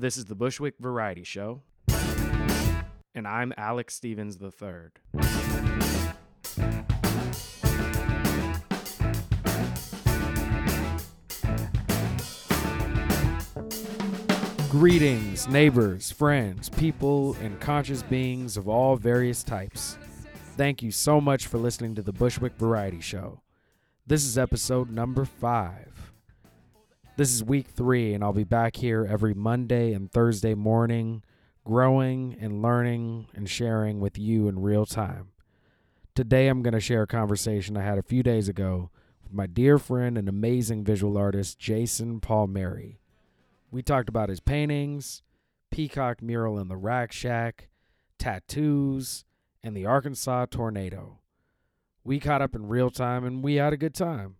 This is the Bushwick Variety Show, and I'm Alex Stevens III. Greetings, neighbors, friends, people, and conscious beings of all various types. Thank you so much for listening to the Bushwick Variety Show. This is episode number five. This is week three, and I'll be back here every Monday and Thursday morning, growing and learning and sharing with you in real time. Today, I'm going to share a conversation I had a few days ago with my dear friend and amazing visual artist, Jason Palmieri. We talked about his paintings, Peacock mural in the Rack Shack, tattoos, and the Arkansas tornado. We caught up in real time and we had a good time.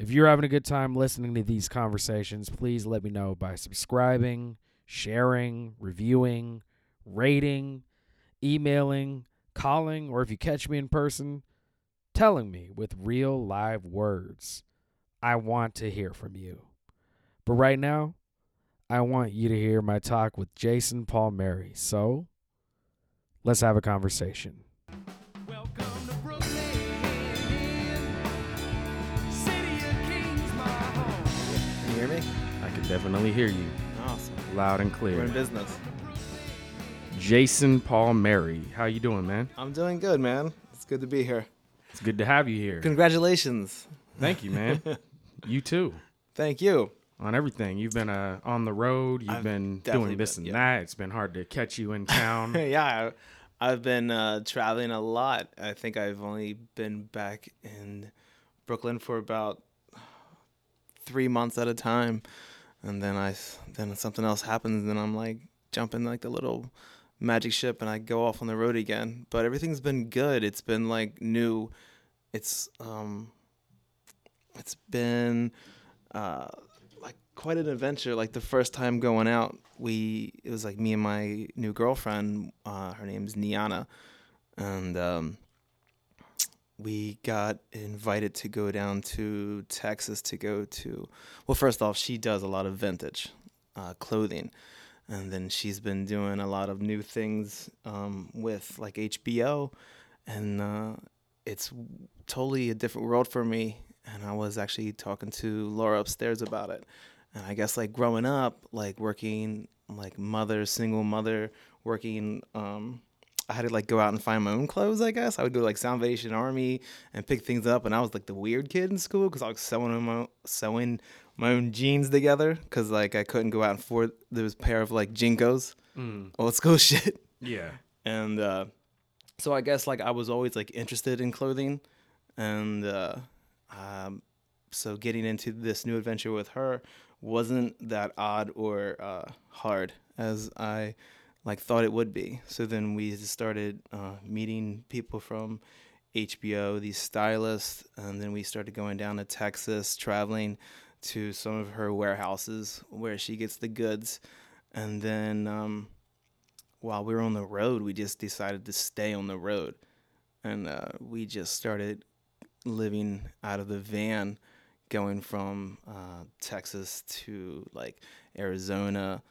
If you're having a good time listening to these conversations, please let me know by subscribing, sharing, reviewing, rating, emailing, calling, or if you catch me in person, telling me with real live words. I want to hear from you. But right now, I want you to hear my talk with Jason Palmieri. So, let's have a conversation. Definitely hear you Awesome. loud and clear. We're in business. Jason Palmieri, how you doing, man? I'm doing good, man. It's good to be here. It's good to have you here. Congratulations. Thank you, man. you too. Thank you. On everything. You've been uh, on the road. You've I've been doing this been, and yeah. that. It's been hard to catch you in town. yeah, I've been uh, traveling a lot. I think I've only been back in Brooklyn for about three months at a time, and then I then something else happens, and I'm like jumping like the little magic ship, and I go off on the road again. But everything's been good. It's been like new. It's um, it's been uh like quite an adventure. Like the first time going out, we it was like me and my new girlfriend. Uh, her name's Niana, and um, we got invited to go down to Texas to go to. Well, first off, she does a lot of vintage uh, clothing, and then she's been doing a lot of new things um, with like HBO, and uh, it's totally a different world for me. And I was actually talking to Laura upstairs about it. And I guess like growing up, like working like mother, single mother, working um I had to like go out and find my own clothes, I guess. I would go like Salvation Army and pick things up and I was like the weird kid in school cuz I was sewing my own, sewing my own jeans together cuz like I couldn't go out and afford a pair of like JNCOs, Mm, old school shit yeah. and uh, so I guess like I was always like interested in clothing, and uh, um, so getting into this new adventure with her wasn't that odd or uh, hard as I like thought it would be. So then we started uh, meeting people from HBO, these stylists, and then we started going down to Texas, traveling to some of her warehouses where she gets the goods, and then. Um, while we were on the road, we just decided to stay on the road. And uh, we just started living out of the van, going from uh, Texas to like Arizona,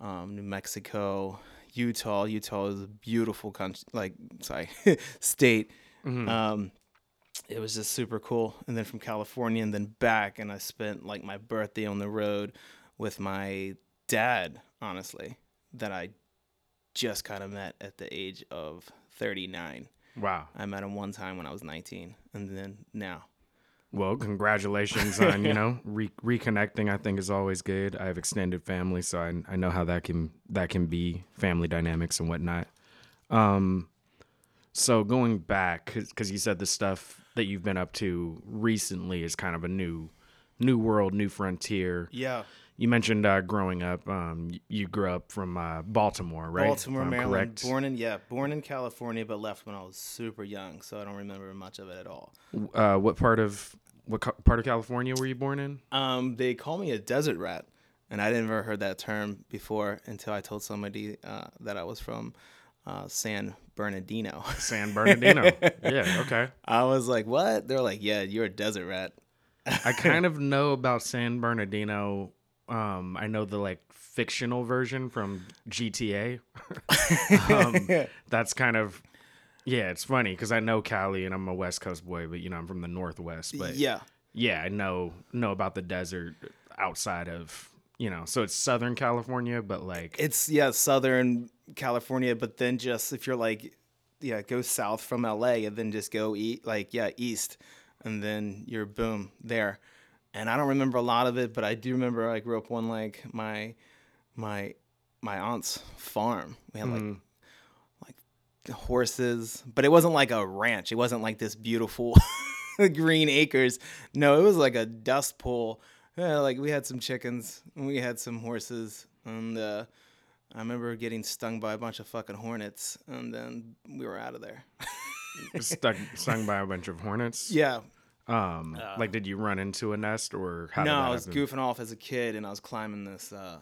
um, New Mexico, Utah. Utah is a beautiful country, like, sorry, state. Mhm. Um, it was just super cool. And then from California and then back, and I spent like my birthday on the road with my dad, honestly, that I just kind of met at the age of 39. wow. I met him one time when I was 19, and then now. Well, congratulations on you know re- reconnecting. I think is always good. I have extended family, so I, I know how that can that can be family dynamics and whatnot. Um, so going back because you said the stuff that you've been up to recently is kind of a new new world, new frontier. Yeah. You mentioned uh, growing up. Um, you grew up from uh, Baltimore, right? Baltimore, Maryland. correct. Born in yeah, born in California, but left when I was super young, so I don't remember much of it at all. Uh, what part of what co- part of California were you born in? Um, they call me a desert rat, and I didn't ever heard that term before until I told somebody uh, that I was from uh, San Bernardino. San Bernardino. yeah. Okay. I was like, "What?" They're like, "Yeah, you're a desert rat." I kind of know about San Bernardino Um, I know the like fictional version from GTA. um, that's kind of yeah, it's funny because I know Cali and I'm a West Coast boy, but you know I'm from the Northwest. But yeah, yeah, I know know about the desert outside of you know, so it's Southern California, but like it's yeah, Southern California. But then just if you're like yeah, go south from LA and then just go eat like yeah east, and then you're boom there and I don't remember a lot of it, but I do remember I grew up on like my my my aunt's farm. We had like mm. like horses, but it wasn't like a ranch. It wasn't like this beautiful green acres. No, it was like a dust pool. Yeah, like we had some chickens, and we had some horses, and uh, I remember getting stung by a bunch of fucking hornets, and then we were out of there. Stuck, stung by a bunch of hornets. Yeah, um, uh, like, did you run into a nest or how? No, I was goofing off as a kid, and I was climbing this. Uh,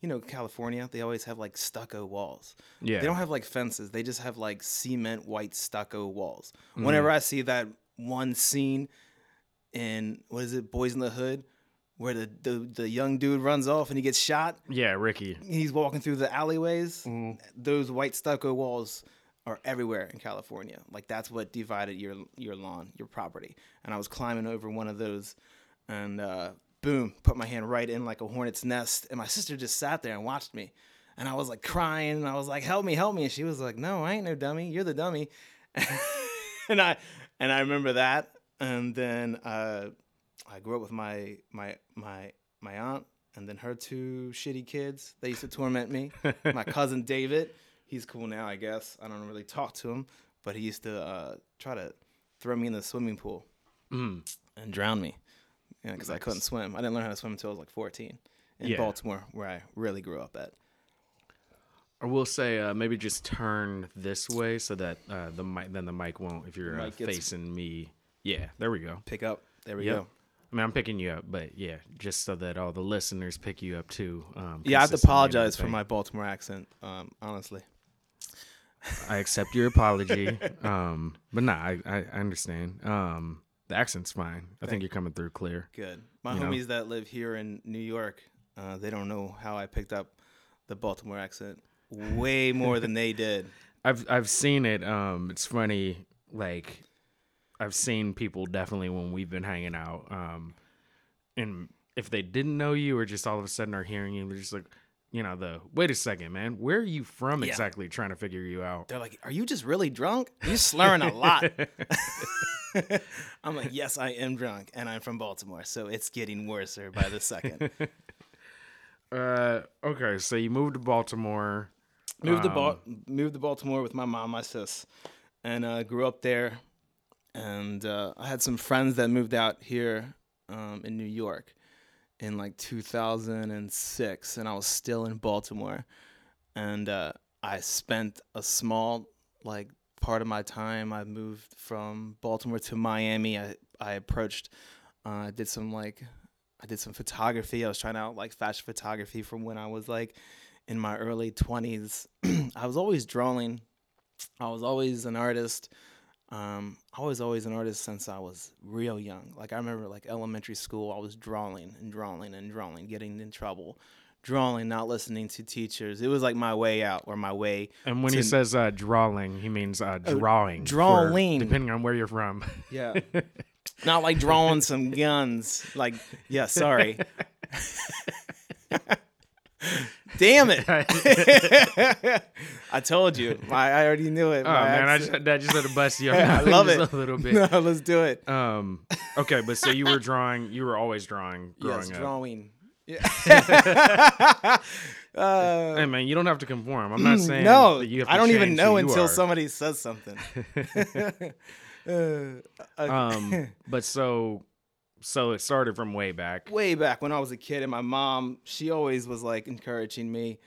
you know, California, they always have like stucco walls. Yeah, they don't have like fences; they just have like cement white stucco walls. Mm-hmm. Whenever I see that one scene in what is it, Boyz n the Hood, where the, the, the young dude runs off and he gets shot. Yeah, Ricky. He's walking through the alleyways. Mm-hmm. Those white stucco walls are everywhere in California. Like that's what divided your your lawn, your property. And I was climbing over one of those, and uh, boom, put my hand right in like a hornet's nest. And my sister just sat there and watched me, and I was like crying. And I was like, "Help me, help me!" And she was like, "No, I ain't no dummy. You're the dummy." and I and I remember that. And then uh, I grew up with my my my my aunt, and then her two shitty kids. They used to torment me. my cousin David he's cool now, I guess. I don't really talk to him, but he used to uh, try to throw me in the swimming pool mm. and drown me because nice. I couldn't swim. I didn't learn how to swim until I was like 14 in yeah. Baltimore, where I really grew up at. I will say uh, maybe just turn this way so that uh, the mic then the mic won't if you're uh, facing me. Yeah, there we go. Pick up. There we yep. go. I mean, I'm picking you up, but yeah, just so that all the listeners pick you up too. Um, yeah, I have to apologize for my Baltimore accent. Um, honestly. I accept your apology. Um, but nah, I, I, understand. Um, the accent's fine. I think you're coming through clear. Good. My you homies know? that live here in New York, uh, they don't know how I picked up the Baltimore accent way more than they did. I've I've seen it. Um, it's funny. Like, I've seen people definitely when we've been hanging out. Um, and if they didn't know you or just all of a sudden are hearing you, they're just like, you know, the wait a second, man, where are you from yeah. exactly? Trying to figure you out. They're like, are you just really drunk? You're slurring a lot. I'm like, yes, I am drunk, and I'm from Baltimore, so it's getting worse by the second. uh, okay, so you moved to Baltimore. Moved um, to ba- moved to Baltimore with my mom, my sis, and uh, grew up there. And uh, I had some friends that moved out here um, in New York in like 2006 and I was still in Baltimore. And uh, I spent a small like part of my time I moved from Baltimore to Miami. I I approached uh, I did some like I did some photography. I was trying out like fashion photography from when I was like in my early 20s I was always drawing. I was always an artist um, I was always an artist since I was real young. Like I remember, like elementary school, I was drawing and drawing and drawing, getting in trouble, drawing, not listening to teachers. It was like my way out or my way. And when to, he says uh, drawing, he means uh, drawing. Uh, drawing, for, depending on where you're from. Yeah, not like drawing some guns. Like, yeah, sorry. Damn it! I told you. I, I already knew it. Oh man, I just, I just had to bust you. I love it a little bit. No, let's do it. Um. Okay, but so you were drawing. You were always drawing growing yes, up. drawing. Yeah. uh, hey man, you don't have to conform. I'm not saying no. I don't even know until are. somebody says something. uh, um. But so so it started from way back. Way back when I was a kid, and my mom, she always was like encouraging me.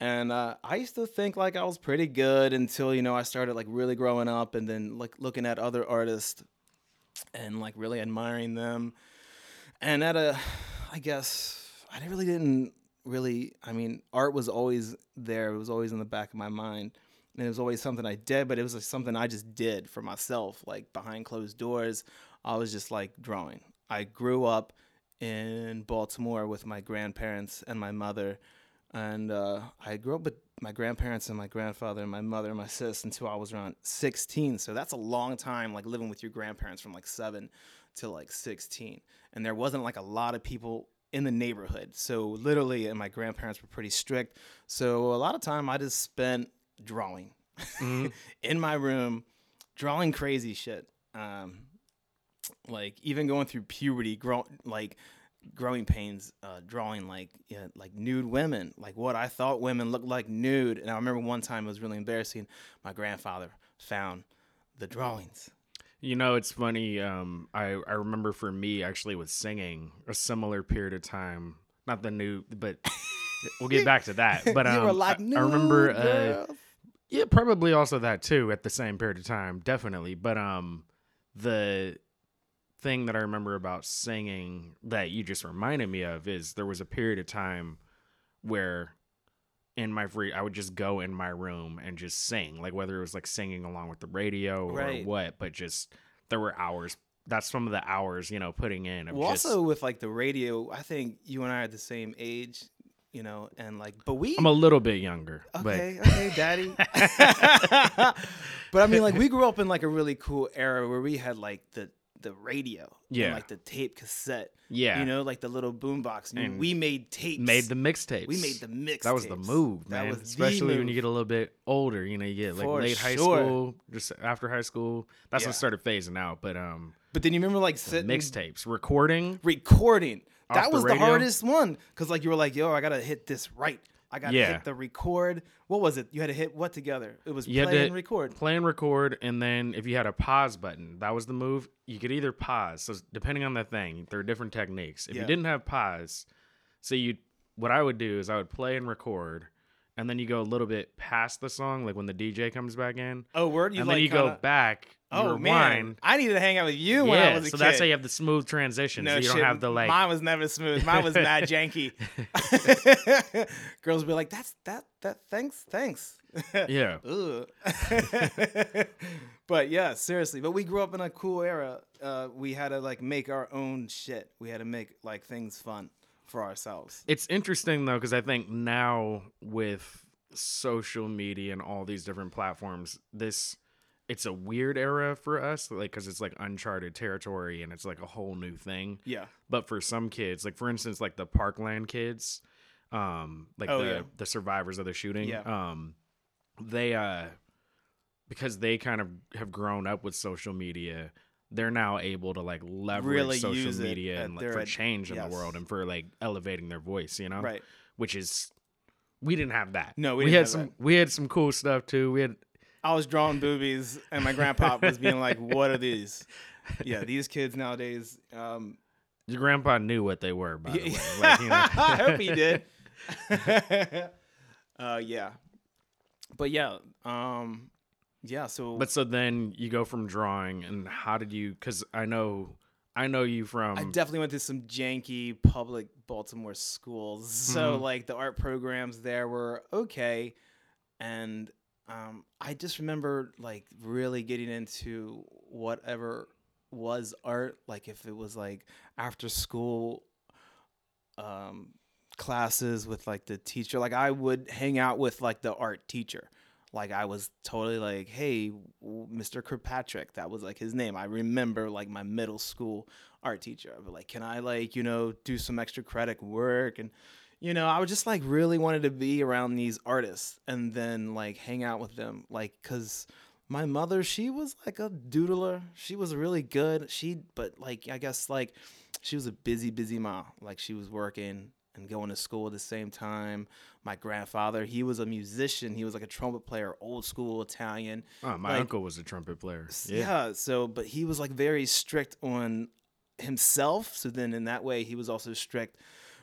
And uh, I used to think like I was pretty good until you know I started like really growing up, and then like looking at other artists and like really admiring them. And at a, I guess I really didn't really. I mean, art was always there. It was always in the back of my mind, and it was always something I did. But it was like something I just did for myself, like behind closed doors. I was just like drawing. I grew up in Baltimore with my grandparents and my mother. And uh, I grew up with my grandparents and my grandfather and my mother and my sis until I was around 16. So that's a long time, like living with your grandparents from like seven to like 16. And there wasn't like a lot of people in the neighborhood. So literally, and my grandparents were pretty strict. So a lot of time I just spent drawing in my room, drawing crazy shit. Um, like even going through puberty, grow like growing pains, uh, drawing like yeah, like nude women, like what I thought women looked like nude. And I remember one time it was really embarrassing. My grandfather found the drawings. You know, it's funny. Um, I I remember for me actually with singing a similar period of time. Not the nude but we'll get back to that. But um, you like, I, I remember. Uh, yeah, probably also that too at the same period of time, definitely. But um, the thing that I remember about singing that you just reminded me of is there was a period of time where in my free I would just go in my room and just sing, like whether it was like singing along with the radio or Right. what, but just there were hours. That's some of the hours, you know, putting in. Of well, just, also with like the radio, I think you and I are the same age, you know, and like, but we. I'm a little bit younger, Okay, okay, daddy. but I mean, like, we grew up in like a really cool era where we had like the the radio, Yeah. like the tape cassette, yeah, you know, like the little boombox. And we made tapes. made the mixtapes. We made the mix. That was the move, That man. was the Especially when you get a little bit older. You know, you get like For late high sure. school, just after high school. That's when Yeah. it started phasing out. But um, But then you remember like sitting mixtapes, recording. recording. That the was the hardest one because like you were like, yo, I gotta hit this right. I gotta Yeah. hit the record. What was it? You had to hit what together? It was You play to and record. play and record, and then if you had a pause button, that was the move. You could either pause. So depending on the thing, there are different techniques. If Yeah. you didn't have pause, so you, what I would do is I would play and record, and then you go a little bit past the song, like when the DJ comes back in, Oh, word. You and like then you kinda, go back. Oh man, I needed to hang out with you when I was a so kid. that's how you have the smooth transition. No so you shit. don't have the like. Mine was never smooth. Mine was mad janky. Girls would be like, "That's that that thanks thanks." yeah, but yeah, seriously. But we grew up in a cool era. Uh, we had to like make our own shit. We had to make like things fun for ourselves. it's interesting though because I think now with social media and all these different platforms, this it's a weird era for us, like because it's like uncharted territory and it's like a whole new thing. Yeah. But for some kids, like for instance, like the Parkland kids, um, like Oh, the yeah. the survivors of the shooting, Yeah. um, they uh, because they kind of have grown up with social media. They're now able to like leverage Really social media and like, for ad- change in yes. the world and for like elevating their voice, you know, Right. which is we didn't have that. No, we we, didn't had some that. we had some cool stuff too. We had I was drawing boobies, and my grandpa was being like, "What are these?" Yeah, these kids nowadays. Um, your grandpa knew what they were, by the way. Like, you know. I hope he did. uh, yeah, but yeah, um, yeah. So, But so then you go from drawing, and how did you? Because I know, I know you from. I definitely went to some janky public Baltimore schools. So Mhm. like the art programs there were okay, and um, I just remember like really getting into whatever was art. Like if it was like after school um, classes with like the teacher, like I would hang out with like the art teacher. Like I was totally like, hey, Mr. Kirkpatrick, that was like his name. I remember like my middle school art teacher. I'd like, can I like, you know, do some extra credit work? And, you know, I was just like really wanted to be around these artists and then like hang out with them. Like, cause my mother, she was like a doodler. She was really good. She, but like, I guess like she was a busy, busy mom. Like she was working and going to school at the same time. My grandfather, he was a musician. He was like a trumpet player, old school Italian. oh, my like- uncle was a trumpet player. Yeah. Yeah. So, but he was like very strict on himself. So then, in that way, he was also strict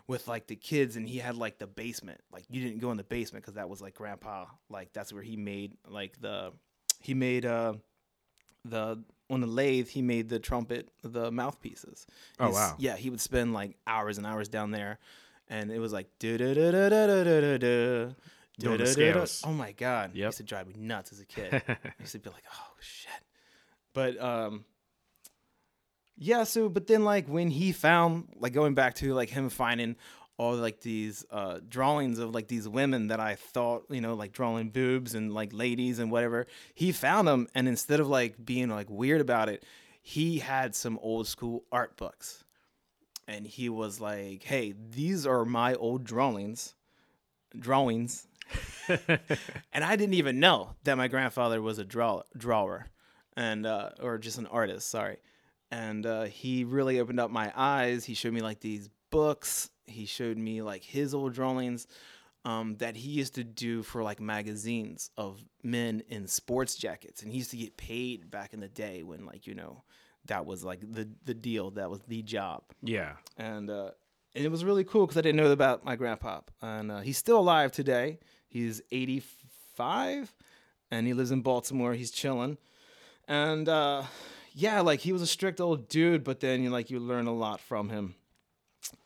with like the kids, and he had like the basement. Like you didn't go in the basement because that was like grandpa. Like that's where he made like the he made uh the on the lathe he made the trumpet the mouthpieces. Oh, He's- wow. Yeah, he would spend like hours and hours down there, and it was like do do do do do do do do. Scales. Oh my god! It Yep. used to drive me nuts as a kid. I used to be like, oh shit. But um Yeah, so but then like when he found like going back to like him finding all like these uh drawings of like these women that I thought, you know, like drawing boobs and like ladies and whatever, he found them and instead of like being like weird about it, he had some old school art books. And he was like, "Hey, these are my old drawings." Drawings. and I didn't even know that my grandfather was a draw- drawer and uh, or just an artist, sorry and uh, he really opened up my eyes. He showed me like these books. He showed me like his old drawings um, that he used to do for like magazines of men in sports jackets, and he used to get paid back in the day when like you know that was like the the deal. That was the job, Yeah. and uh, and it was really cool because I didn't know about my grandpa, and uh, he's still alive today. He's eighty five, and he lives in Baltimore. He's chilling, and uh, yeah, like he was a strict old dude, but then you like you learn a lot from him.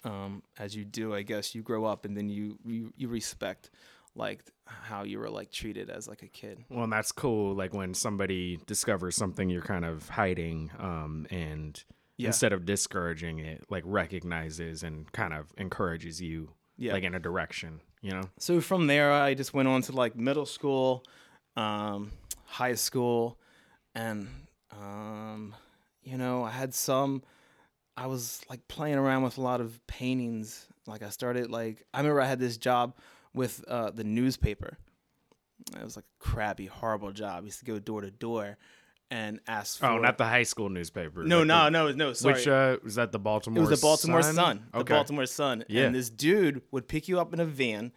Um, as you do, I guess you grow up and then you you, you respect like how you were like treated as like a kid. Well, and that's cool. Like when somebody discovers something you're kind of hiding, um, and Yeah. instead of discouraging it, like recognizes and kind of encourages you, Yeah. like in a direction. You know? so from there i just went on to like middle school um, high school and um, you know i had some i was like playing around with a lot of paintings like i started like i remember i had this job with uh, the newspaper it was like a crappy horrible job i used to go door to door and ask for Oh, not the high school newspaper. no no the- no no sorry Which uh, was that? The Baltimore? it was the Baltimore Sun. The Okay. Baltimore Sun. Yeah. And this dude would pick you up in a van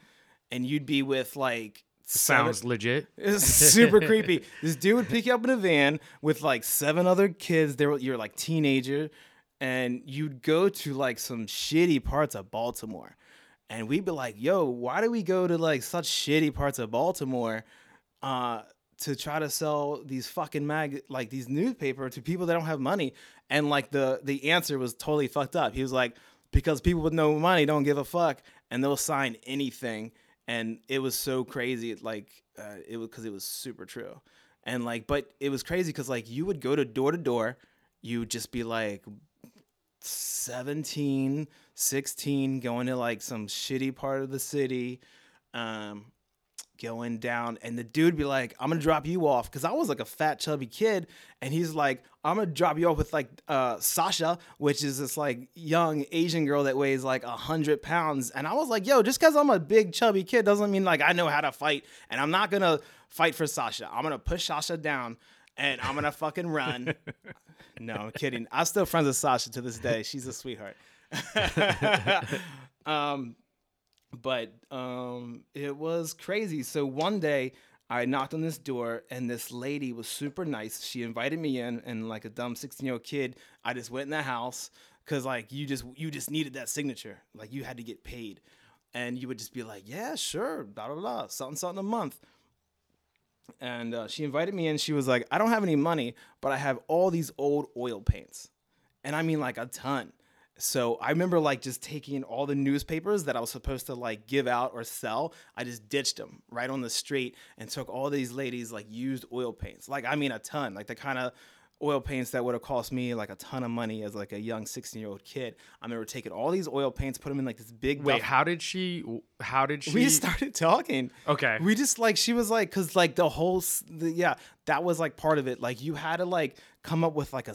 and you'd be with like seven- Sounds legit. It's super creepy. This dude would pick you up in a van with like seven other kids. They were you're like teenager, and you'd go to like some shitty parts of Baltimore, and we'd be like, "Yo, why do we go to like such shitty parts of Baltimore, uh, to try to sell these fucking mag like these newspaper to people that don't have money?" And like the the answer was totally fucked up. He was like, "Because people with no money don't give a fuck, and they'll sign anything." And it was so crazy like uh, it was because it was super true. And like but it was crazy because like you would go to door to door you would just be like 17 16 going to like some shitty part of the city um going down and the dude be like i'm gonna drop you off because i was like a fat chubby kid and he's like i'm gonna drop you off with like uh sasha which is this like young asian girl that weighs like a hundred pounds and i was like yo just because i'm a big chubby kid doesn't mean like i know how to fight and i'm not gonna fight for sasha. I'm gonna push sasha down and i'm gonna fucking run. No i'm kidding. I'm still friends with sasha to this day. She's a sweetheart. Um but um it was crazy. So one day i knocked on this door and this lady was super nice. She invited me in and like a dumb 16 year old kid i just went in the house because like you just you just needed that signature. Like you had to get paid. And you would just be like yeah sure blah blah blah something something a month. And uh, she invited me in. She was like i don't have any money but i have all these old oil paints. And I mean like a ton. So I remember like just taking all the newspapers that I was supposed to like give out or sell. I just ditched them right on the street and took all these ladies like used oil paints. Like I mean a ton, like the kind of oil paints that would have cost me like a ton of money as like a young 16 year old kid. I remember taking all these oil paints, put them in like this big. Wait, duff- how did she? How did she? we started talking. Okay. We just like she was like cuz like the whole the, yeah, that was like part of it. Like you had to like come up with like a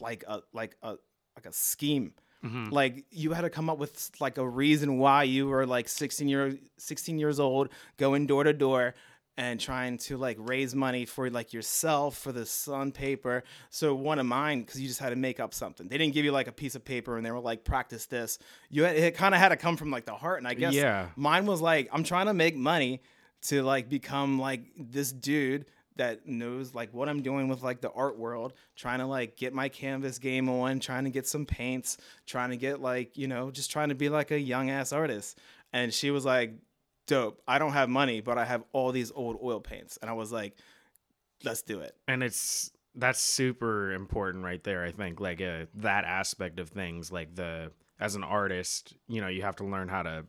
like a like a like a scheme. Mm-hmm. Like you had to come up with like a reason why you were like 16 year 16 years old going door to door and trying to like raise money for like yourself for the sun paper. So one of mine, because you just had to make up something. They didn't give you like a piece of paper and they were like, practice this. You had, it kind of had to come from like the heart. And I guess Yeah. mine was like, I'm trying to make money to like become like this dude that knows like what I'm doing with like the art world, trying to like get my canvas game on, trying to get some paints, trying to get like, you know, just trying to be like a young ass artist. And she was like, dope. I don't have money, but I have all these old oil paints. And I was like, let's do it. and it's that's super important right there i think like uh, that aspect of things like the as an artist you know you have to learn how to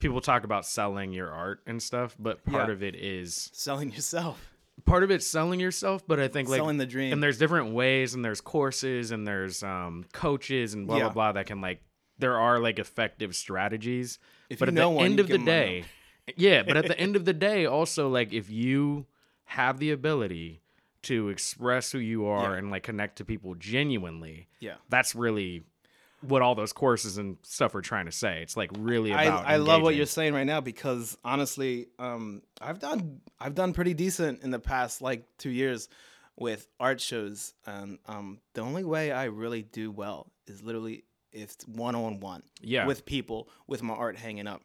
people talk about selling your art and stuff but part Yeah. of it is Selling yourself. Part of it's selling yourself, but I think like selling the dream. and there's different ways and there's courses and there's um coaches and blah Yeah. blah blah that can like there are like effective strategies. If but at the one, end of the give 'em my day, yeah, but at the end of the day, also like if you have the ability to express who you are Yeah. and like connect to people genuinely, yeah. that's really what all those courses and stuff are trying to say. It's like really I, about. I love what you're saying right now because honestly, um, I've done I've done pretty decent in the past like two years with art shows, and um, the only way I really do well is literally if it's one on one Yeah. with people with my art hanging up.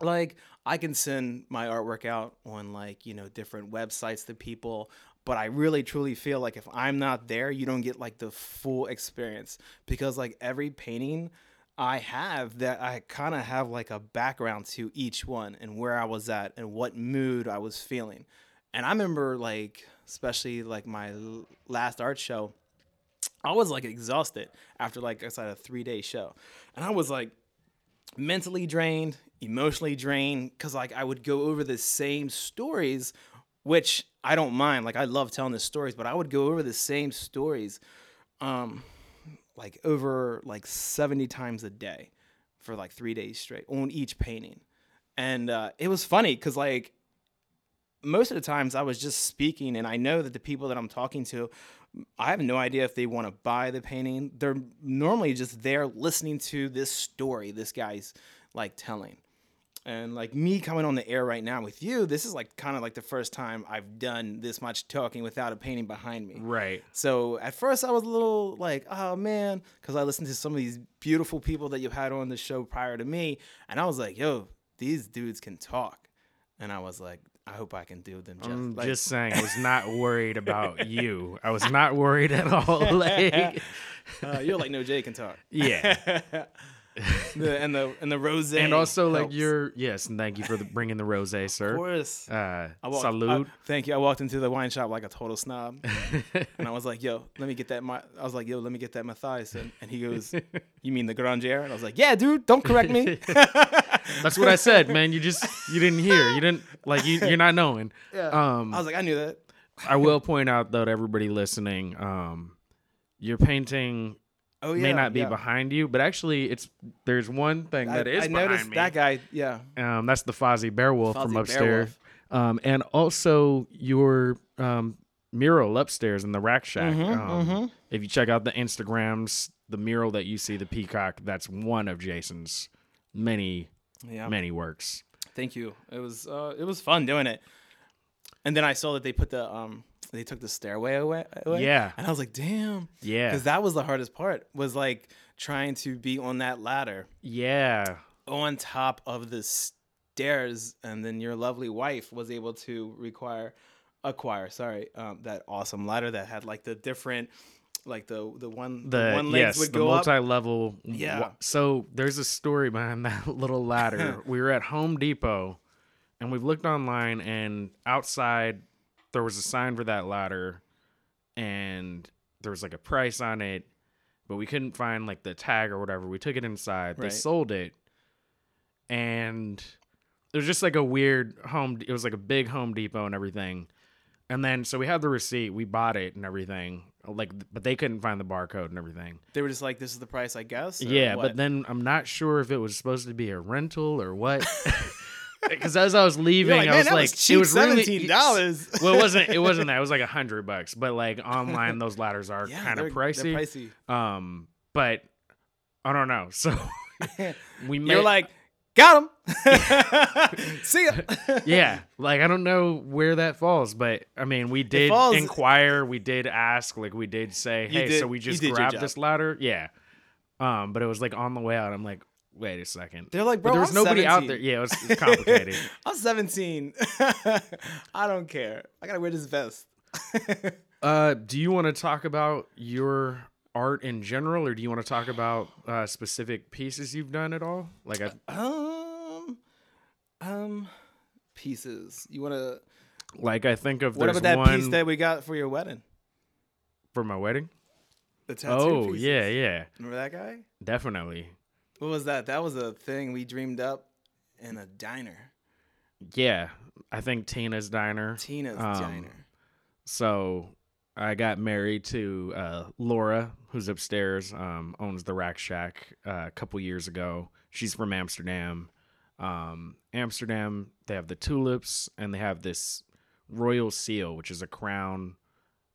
Like I can send my artwork out on like you know different websites to people, but I really truly feel like if I'm not there, you don't get like the full experience because like every painting I have that I kind of have like a background to each one and where I was at and what mood I was feeling. And I remember like especially like my last art show, I was like exhausted after like I said a 3-day show. And I was like mentally drained, emotionally drained cuz like I would go over the same stories which I don't mind. Like I love telling the stories, but I would go over the same stories um like over like 70 times a day for like 3 days straight on each painting. And uh it was funny cuz like most of the times I was just speaking and I know that the people that I'm talking to I have no idea if they want to buy the painting. They're normally just there listening to this story this guy's like telling. And like me coming on the air right now with you, this is like kind of like the first time I've done this much talking without a painting behind me. right. So at first I was a little like, oh man, because I listened to some of these beautiful people that you've had on the show prior to me, and I was like, yo, these dudes can talk, and I was like, I hope I can do them. Just, I'm like, just saying, I was not worried about you. I was not worried at all. Like, uh, you're like no Jay can talk. yeah. the, and the and the rose And also, like, helps. you're, yes, and thank you for the, bringing the rose, of sir. course. Uh, I walked, salute. I- thank you. I walked into the wine shop like a total snob, and I was like, "Yo, let me get that." My, I was like, "Yo, let me get that Matthias." And, and he goes, "You mean the Granger?" And I was like, "Yeah, dude. Don't correct me." That's what I said, man. You just, you didn't hear. You didn't, like, you, you're not knowing. yeah. Um, I was like, I knew that. I will point out, though, to everybody listening, um, your painting Oh yeah. may not be yeah. behind you, but actually, it's there's one thing that I, is I noticed me. that guy. Yeah. Um, that's the Fozzie Fozzie from upstairs. Um, and also your um, mural upstairs in the Rack Shack. Mhm, um, mhm. If you check out the Instagrams, the mural that you see, the peacock, that's one of Jason's many, Yeah. many works. Thank you. It was uh, it was fun doing it. And then I saw that they put the um they took the stairway away. away. Yeah. And I was like, damn. Yeah. Because that was the hardest part. Was like trying to be on that ladder Yeah. on top of the stairs, and then your lovely wife was able to require acquire. Sorry, um, that awesome ladder that had like the different. Like the the one The, one legs yes, would the go up. multi-level. Yeah. So there's a story behind that little ladder. we were at Home Depot, and we've looked online, and outside there was a sign for that ladder, and there was like a price on it, but we couldn't find like the tag or whatever. We took it inside. They Right. sold it, and it was just like a weird home. It was like a big Home Depot and everything. And then so we had the receipt. We bought it and everything. Like, but they couldn't find the barcode and everything. They were just like, "This is the price, I guess." or Yeah, what? but then I'm not sure if it was supposed to be a rental or what. Because as I was leaving, like, I "Man, was like, was it was really $17." well, it wasn't. It wasn't that. It was like a hundred bucks. But like online, those ladders are yeah, kind of pricey. Pricey. Um, but I don't know. So we You're made, like, got him. See ya. yeah, like I don't know where that falls, but I mean, we did falls- inquire, we did ask, like we did say, hey, did- so we just grabbed this ladder, yeah. Um, but it was like on the way out. I'm like, wait a second. They're like, But there was I'm nobody out there. Yeah, it was, it was complicated. I'm 17. I don't care. I gotta wear this vest. uh, do you want to talk about your art in general, or do you want to talk about uh, specific pieces you've done at all? Like, I, um, um, pieces. You wanna? like I think of What about that one piece that we got for your wedding? for my wedding. The tattoo. Oh pieces. yeah, yeah, Remember that guy? definitely. What was that? That was a thing we dreamed up in a diner. Yeah, I think Tina's Diner. Tina's Um, diner. So I got married to uh, Laura, who's upstairs, um, owns the Rack Shack uh, a couple years ago. She's from Amsterdam. Um, Amsterdam, they have the tulips and they have this royal seal, which is a crown.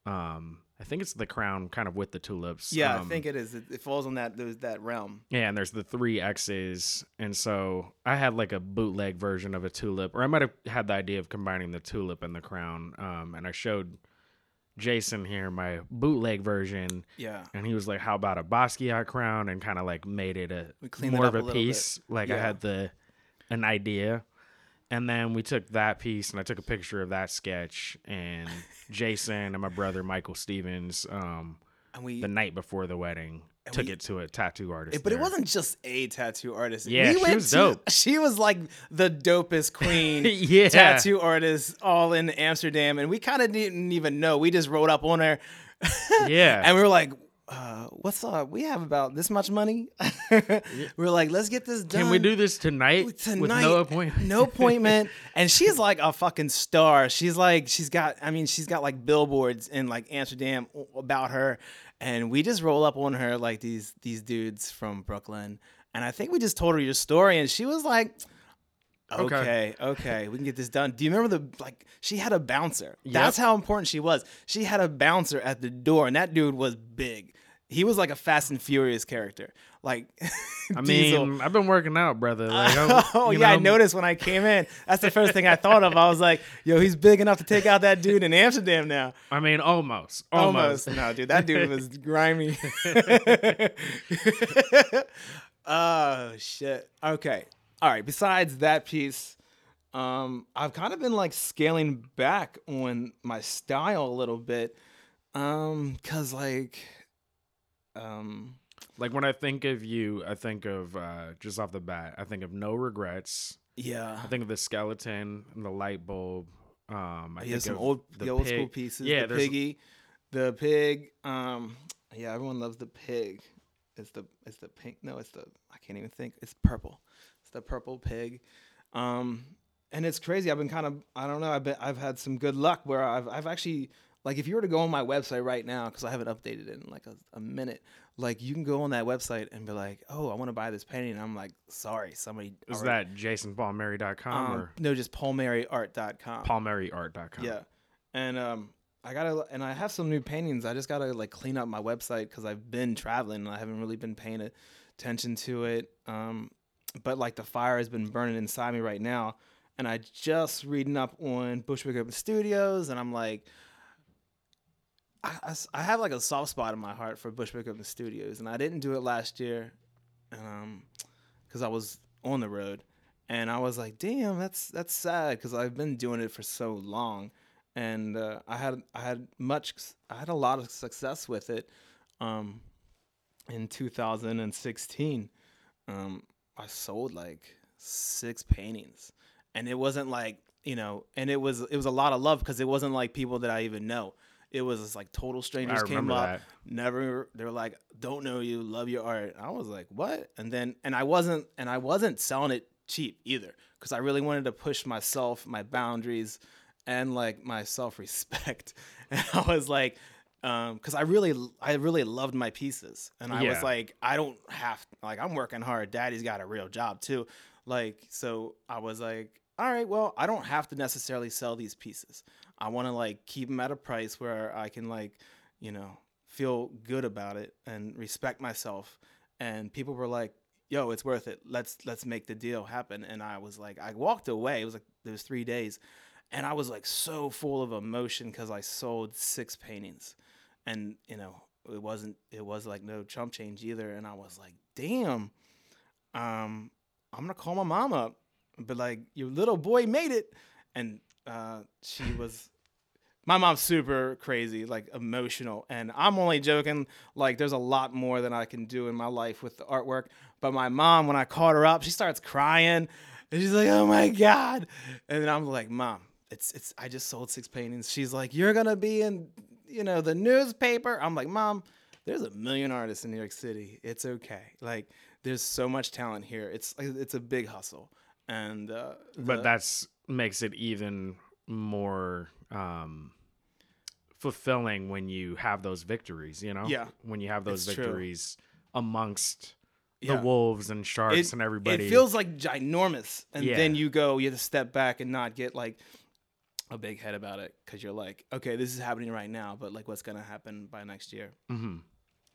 Um, I think it's the crown kind of with the tulips. Yeah, Um, I think it is. It, it falls on that those, that realm. yeah, and there's the three X's. And so I had like a bootleg version of a tulip, or I might have had the idea of combining the tulip and the crown. Um, and I showed Jason here my bootleg version, Yeah. and he was like, How about a Basquiat crown? And kind of like made it a more of a a, little bit. piece. Like I had the an idea. And then we took that piece and I took a picture of that sketch and Jason and my brother Michael Stevens, um, And we the night before the wedding, And took we- it to a tattoo artist. It- but it wasn't just a tattoo artist. Yeah, we she was to- dope. She was like the dopest queen Yeah. tattoo artist all in Amsterdam, and we kind of didn't even know. We just rode up on her, Yeah. and we were like, uh, "What's up? We have about this much money." We're like, "Let's get this done." Can we do this tonight, tonight? with no appointment? no appointment. And she's like a fucking star. She's like, she's got, I mean, she's got like billboards in like Amsterdam about her. And we just roll up on her like these these dudes from Brooklyn. And I think we just told her your story, and she was like, Okay. Okay, okay, we can get this done. Do you remember the like? She had a bouncer. Yep. That's how important she was. She had a bouncer at the door, and that dude was big. He was like a Fast and Furious character. Like, I Diesel. mean, I've been working out, brother. Like, oh yeah, I noticed when I came in. That's the first thing I thought of. I was like, "Yo, he's big enough to take out that dude in Amsterdam now." I mean, almost, almost. Almost. No, dude, that dude was grimy. oh shit. Okay. All right. Besides that piece, um, I've kind of been like scaling back on my style a little bit, um, cause like, um, Like when I think of you, I think of uh, just off the bat, I think of no regrets. yeah. I think of the skeleton and the light bulb. Um, I think has some old, the the old pig. school pieces. Yeah, the piggy, the pig. Um, yeah, everyone loves the pig. It's the it's the pink. No, it's the I can't even think. It's purple. It's the purple pig. Um, and it's crazy. I've been kind of I don't know. I've been I've had some good luck where I've I've actually like if you were to go on my website right now because I haven't updated it in like a, a minute. Like you can go on that website and be like, oh, I want to buy this painting. And I'm like, sorry, somebody. Is already- that jasonpalmieri.com um, or no, just palmieriart.com. palmieriart.com? Yeah, and um, I gotta, and I have some new paintings. I just gotta like clean up my website because I've been traveling and I haven't really been paying attention to it. Um, but like the fire has been burning inside me right now, and I just reading up on Bushwick Open Studios, and I'm like. I, I have like a soft spot in my heart for Bushwick Open Studios, and I didn't do it last year, um, because I was on the road, and I was like, damn, that's that's sad because I've been doing it for so long, and uh, I had I had much I had a lot of success with it, um, in 2016, um, I sold like six paintings, and it wasn't like you know, and it was it was a lot of love because it wasn't like people that I even know. It was just like total strangers came up, that. never they were like don't know you love your art. I was like what? And then and i wasn't and i wasn't selling it cheap either because i really wanted to push myself my boundaries and like my self-respect. And i was like um because i really i really loved my pieces. And i Yeah. was like i don't have like i'm working hard. Daddy's got a real job too. Like so i was like all right well i don't have to necessarily sell these pieces i want to like keep them at a price where i can like you know feel good about it and respect myself. And people were like yo it's worth it. Let's let's make the deal happen. And i was like i walked away. It was like those three days. And i was like so full of emotion because i sold six paintings. And you know it wasn't it was like no chump change either. And i was like damn um i'm gonna call my mom up. But like your little boy made it. And uh she was my mom's super crazy, like emotional, and I'm only joking. Like, there's a lot more than I can do in my life with the artwork. But my mom, when I called her up, she starts crying, and she's like, "Oh my god!" And then I'm like, "Mom, it's it's. I just sold six paintings." She's like, "You're gonna be in, you know, the newspaper." I'm like, "Mom, there's a million artists in New York City. It's okay. Like, there's so much talent here. It's it's a big hustle." And uh, But the- that's makes it even more um, fulfilling when you have those victories. You know, Yeah. when you have those It's true. victories amongst Yeah. the wolves and sharks it, and everybody. It feels like ginormous, and Yeah. then you go, you have to step back and not get like a big head about it because you're like, okay, this is happening right now, but like, what's gonna happen by next year? hmm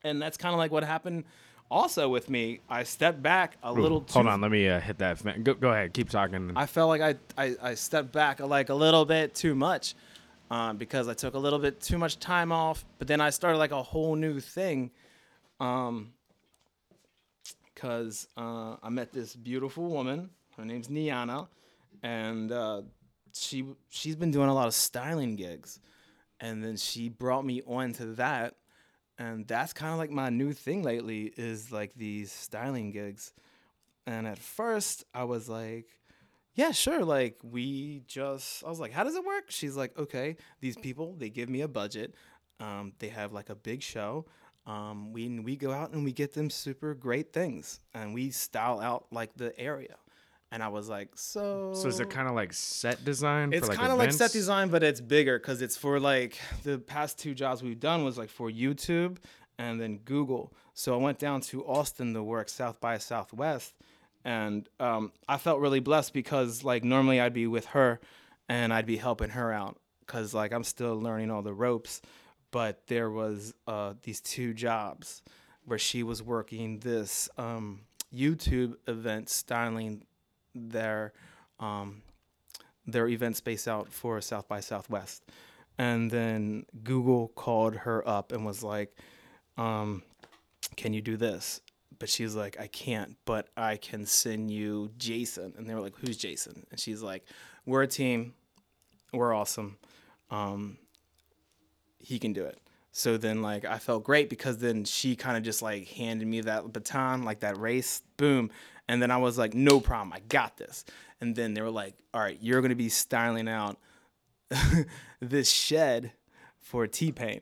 And that's kind of like what happened. Also with me, I stepped back a little. Too, Hold on, let me uh, hit that. Go, go ahead, keep talking. I felt like I, I, I stepped back like a little bit too much um, because I took a little bit too much time off. But then I started like a whole new thing um, because uh, I met this beautiful woman. Her name's Niana, and uh, she she's been doing a lot of styling gigs, and then she brought me on to that, and that's kind of like my new thing lately is like these styling gigs. And at first, I was like, yeah, sure. Like, we just, I was like, how does it work? She's like, okay, these people, they give me a budget. Um, they have like a big show. Um, we, we go out and we get them super great things and we style out like the area. And I was like, so. so is it kind of like set design? It's like, kind of like set design, but it's bigger because it's for like the past two jobs we've done was like for YouTube and then Google. So I went down to Austin to work South by Southwest, and um, I felt really blessed because like normally I'd be with her, and I'd be helping her out because like I'm still learning all the ropes, but there was uh, these two jobs where she was working this um, YouTube event styling their um, their event space out for South by Southwest. And then Google called her up and was like, um, Can you do this? But she's like, I can't, but I can send you Jason. And they were like, Who's Jason? And she's like, We're a team. We're awesome. Um, he can do it. So then, like, I felt great because then she kind of just like handed me that baton, like that race, boom. And then I was like, no problem, I got this. And then they were like, all right, you're gonna be styling out this shed for T Pain.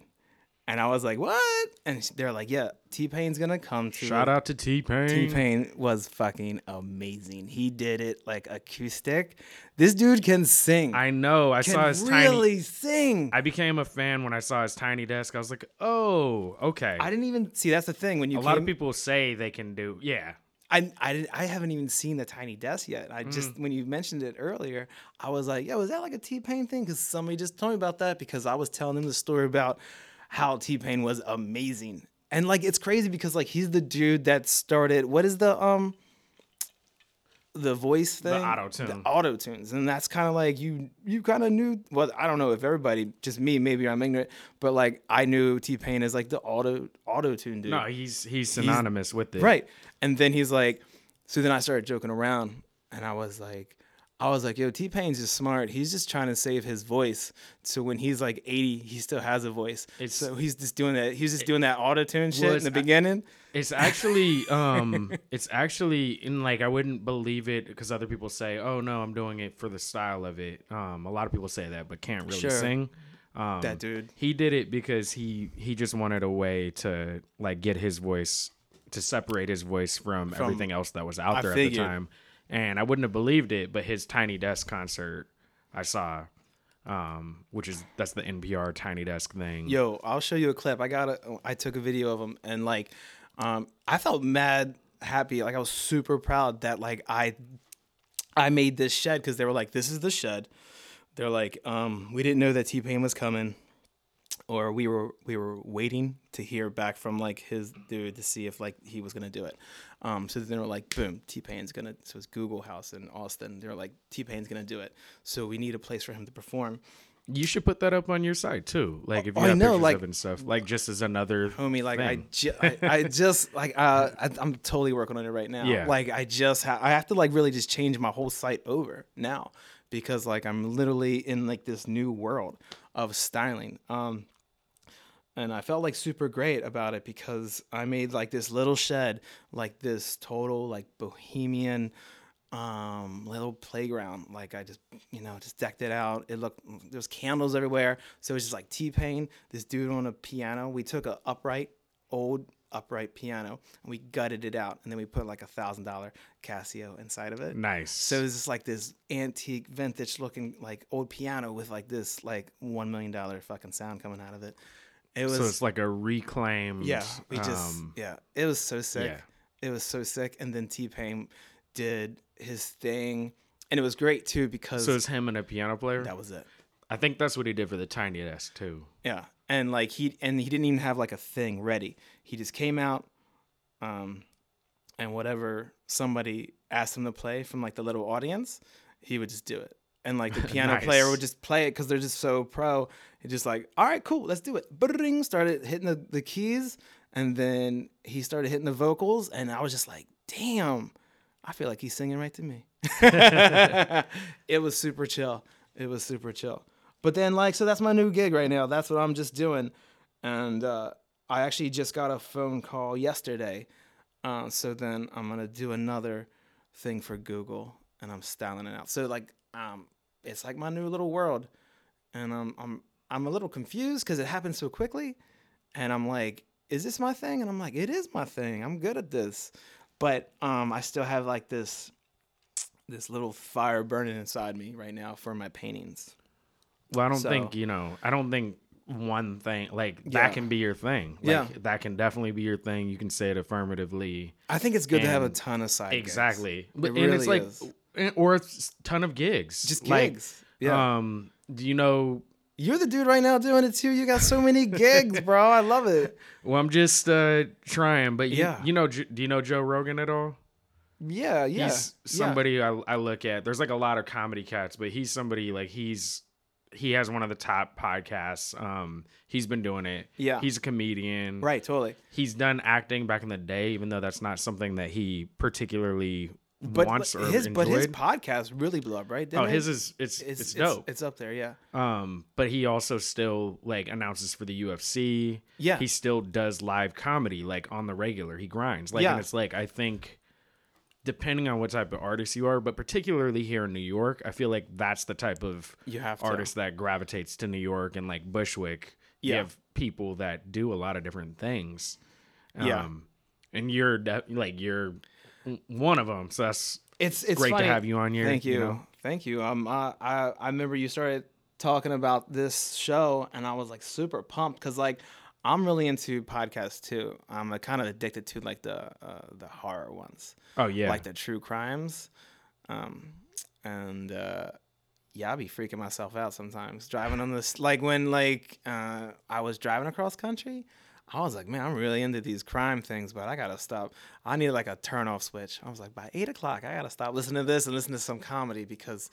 And I was like, what? And they're like, yeah, T Pain's gonna come to Shout out to T Pain. T Pain was fucking amazing. He did it like acoustic. This dude can sing. I know. I can saw his tiny. Can really sing. I became a fan when I saw his tiny desk. I was like, oh, okay. I didn't even see. That's the thing. When you a lot of people say they can do. Yeah. I I, I haven't even seen the tiny desk yet. I just Mm. when you mentioned it earlier, I was like, "Yo, is that like a T Pain thing?" Because somebody just told me about that because I was telling them the story about how T Pain was amazing, and like it's crazy because like he's the dude that started. What is the um the voice thing? auto-tune. The auto tunes, and that's kind of like you you kind of knew. Well, I don't know if everybody, just me, maybe I'm ignorant, but like I knew T Pain is like the auto auto tune dude. No, he's he's synonymous with it. Right. And then he's like, so then I started joking around and I was like, I was like, yo, T Pain's just smart. He's just trying to save his voice. So when he's like 80, he still has a voice. It's- so he's just doing that. He's just doing that auto tune shit Well, in the beginning. It's actually um it's actually in like I wouldn't believe it because other people say, "Oh no, I'm doing it for the style of it." Um a lot of people say that but can't really Sure. sing. Um that dude. he did it because he he just wanted a way to like get his voice to separate his voice from, From- everything else that was out there at the time. And I wouldn't have believed it, but his Tiny Desk concert I saw um which is that's the NPR Tiny Desk thing. Yo, I'll show you a clip. I got a, I took a video of him and like, um, I felt mad happy. Like I was super proud that like I, I made this shed because they were like, this is the shed. They're like, um, we didn't know that T Pain was coming, or we were we were waiting to hear back from like his dude to see if like he was gonna do it. Um, so then they were like, boom, T Pain's gonna. So it's Google House in Austin. They were like, T Pain's gonna do it. So we need a place for him to perform. You should put that up on your site too. Like if you Oh, have know, pictures like- of and stuff, like just as another homie like I, ju- I, I just like uh I, i'm totally working on it right now Yeah. like i just ha- i have to like really just change my whole site over now because like i'm literally in like this new world of styling um and i felt like super great about it because i made like this little shed like this total like bohemian um little playground like i just you know just decked it out it looked there's candles everywhere so it's just like t-pain this dude on a piano we took a upright old upright piano, and we gutted it out, and then we put like a thousand dollar Casio inside of it. Nice. So it was just like this antique, vintage looking like old piano with like this like one million dollar fucking sound coming out of it. It was so it's like a reclaimed. yeah, we just um, yeah, it was so sick. yeah. It was so sick, and then T Pain did his thing, and it was great too because So it's him and a piano player. that was it. I think that's what he did for the Tiny Desk too. Yeah, and like he and he didn't even have like a thing ready. He just came out, um, and whatever somebody asked him to play from like the little audience, he would just do it. And like the piano player would just play it because they're just so pro. Just like, all right, cool, let's do it. Bring started hitting the, the keys, and then he started hitting the vocals, and I was just like, damn, I feel like he's singing right to me. it was super chill. It was super chill. But then like so that's my new gig right now. That's what I'm just doing. And uh, I actually just got a phone call yesterday. Uh, so then I'm gonna do another thing for Google and I'm styling it out. So like um it's like my new little world. And I'm I'm I'm a little confused because it happened so quickly. And I'm like, is this my thing? And I'm like, it is my thing. I'm good at this. But um I still have like this this little fire burning inside me right now for my paintings. Well, I don't So- think you know. I don't think one thing like Yeah. that can be your thing. Like, Yeah. that can definitely be your thing. You can say it affirmatively. I think it's good to have a ton of side gigs. Exactly. But and really it's like, is. eh, or a ton of gigs. Just Like, gigs. yeah. Um. Do you know? You're the dude right now doing it too. You got so many gigs, bro. I love it. Well, I'm just uh trying. But you, Yeah. you know, do you know Joe Rogan at all? Yeah, yeah. he's yeah. somebody I, I look at. There's like a lot of comedy cats, but he's somebody like he's he has one of the top podcasts. Um, he's been doing it. Yeah. he's a comedian. Right, totally. He's done acting back in the day, even though that's not something that he particularly But wants but or his enjoyed. but his podcast really blew up, right? oh, Didn't his it? is it's it's, it's, dope. It's, up there, yeah. um, but he also still like announces for the UFC. Yeah. he still does live comedy like on the regular. He grinds like, Yeah. and it's like I think depending on what type of artist you are, but particularly here in New York, I feel like that's the type of You have to. artist that gravitates to New York and like Bushwick. You Yeah. have people that do a lot of different things. Yeah. Um, and you're de- like you're one of them. So that's It's it's great funny. to have you on here. Thank you, know? thank you. Um, I, I I remember you started talking about this show, and I was like super pumped because like I'm really into podcasts too. I'm uh, kind of addicted to like the uh, the horror ones, Oh yeah. like the true crimes, um, and uh, yeah, I be freaking myself out sometimes driving on this. Like when like uh, I was driving across country. I was like, man, I'm really into these crime things, but I gotta stop. I need like a turn off switch. I was like, by eight o'clock, I gotta stop listening to this and listen to some comedy because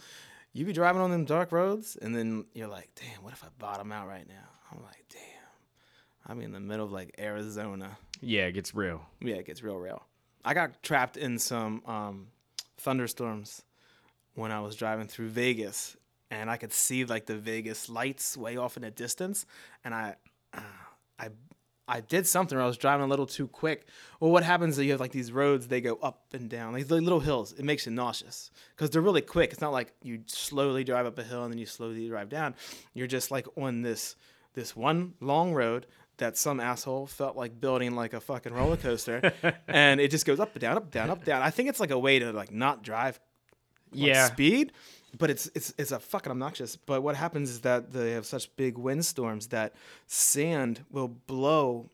you be driving on them dark roads and then you're like, damn, what if I bottom out right now? I'm like, damn, I'm in the middle of like Arizona. yeah, it gets real. Yeah, it gets real, real. I got trapped in some um, thunderstorms when I was driving through Vegas, and I could see like the Vegas lights way off in the distance, and I, uh, I, I did something. Or I was driving a little too quick. Well, what happens is you have like these roads; they go up and down, like little hills. It makes you nauseous because they're really quick. It's not like you slowly drive up a hill and then you slowly drive down. You're just like on this this one long road that some asshole felt like building like a fucking roller coaster and it just goes up and down up down up down i think it's like a way to like not drive like, Yeah. speed but it's it's it's a fucking obnoxious but what happens is that they have such big windstorms that sand will blow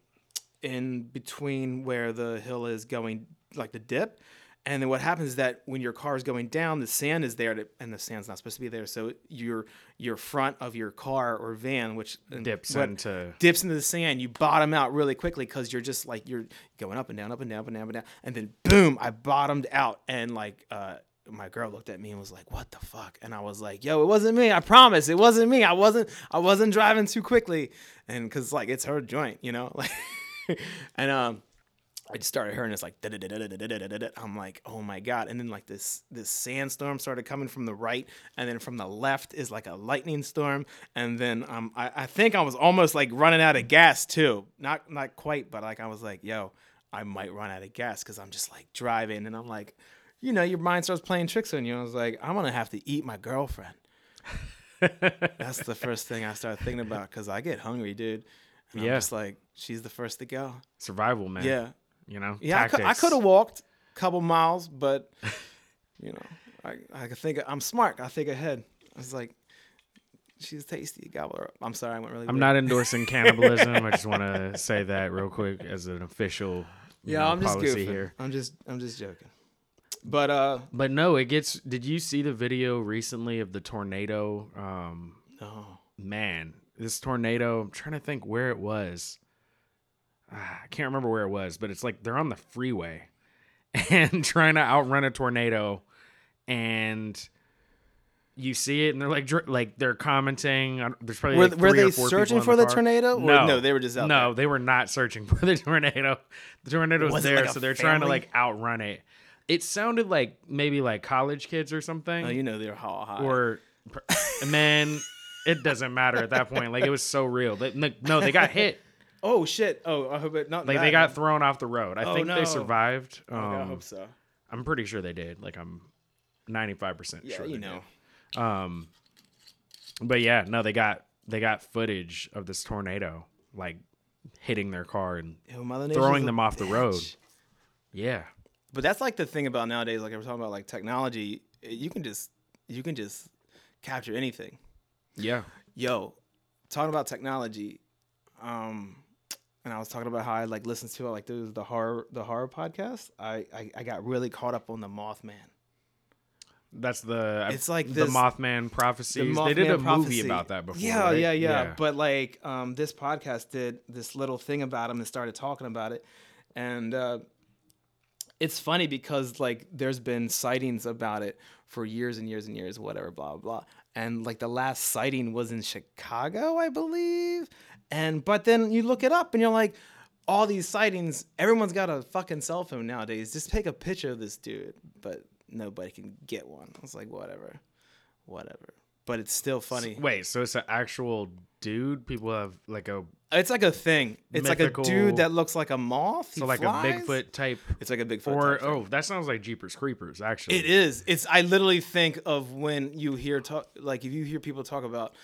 in between where the hill is going like the dip. And then what happens is that when your car is going down the sand is there to, and the sand's not supposed to be there. So your your front of your car or van which Dips into dips into the sand, you bottom out really quickly because you're just like you're going up and down, up and down, up and down, up and down, and then boom, I bottomed out, and like uh, my girl looked at me and was like, "What the fuck?" And I was like, "Yo, it wasn't me. I promise, it wasn't me. I wasn't. I wasn't driving too quickly." And because like it's her joint, you know, like, and um. I just started hearing this like. I'm like, oh my god! And then like this this sandstorm started coming from the right, and then from the left is like a lightning storm, and then um I, I think I was almost like running out of gas too. Not not quite, but like I was like, yo, I might run out of gas because I'm just like driving, and I'm like, you know, your mind starts playing tricks on you. I was like, I'm gonna have to eat my girlfriend. That's the first thing I start thinking about because I get hungry, dude. And Yeah. I'm just like, she's the first to go. Survival, man. Yeah. You know, Yeah, I could, I could have walked a couple miles, but you know, I I could think I'm smart. I think ahead. I was like, she's tasty. Gobble her up. I'm sorry, I went really. I'm weird. not endorsing cannibalism. I just want to say that real quick as an official Yeah, know, I'm just goofing. here. I'm just I'm just joking. But uh, But no, it gets. Did you see the video recently of the tornado? Um, no. man, this tornado. I'm trying to think where it was. Ah, I can't remember where it was, but it's like they're on the freeway and trying to outrun a tornado, and you see it, and they're like, dr- like they're commenting. There's probably Were, like were they searching for the, car. tornado? Or No, no, they were just out no, there. they were not searching for the tornado. The tornado was, Was there, like so they're trying to like outrun it. It sounded like maybe like college kids or something, Oh, you know they're all high. or man, it doesn't matter at that point. Like it was so real. They, no, they got hit. oh shit. Oh, I hope it not. Like they got thrown off the road. I Oh, think no. they survived. Oh, God, I Um, hope so. I'm pretty sure they did. Like I'm 95 percent Yeah, sure. you know. did. Um, but yeah, no, they got they got footage of this tornado like hitting their car and Yo, throwing them off the road. yeah. But that's like the thing about nowadays. Like we're talking about, like technology. You can just you can just capture anything. Yeah. Yo, talking about technology, um, and I was talking about how I like listened to like those the horror the horror podcast. I, I I got really caught up on the Mothman. That's the It's like the this- Mothman prophecies. The they did Mothman a movie prophecy. about that before. Yeah, right? yeah, yeah, But like, um, this podcast did this little thing about him and started talking about it, and uh, it's funny because like there's been sightings about it for years and years and years, whatever, blah blah blah. And like the last sighting was in Chicago, I believe. And but then you look it up and you're like, all these sightings, everyone's got a fucking cell phone nowadays. Just take a picture of this dude, but nobody can get one. I was like, whatever, whatever. But it's still funny. Wait, so it's an actual dude? People have like a It's like a thing. It's like a dude that looks like a moth. so like flies. a Bigfoot type, It's like a Bigfoot. or oh, that sounds like Jeepers Creepers. Actually, it is. It's. I literally think of when you hear talk, like if you hear people talk about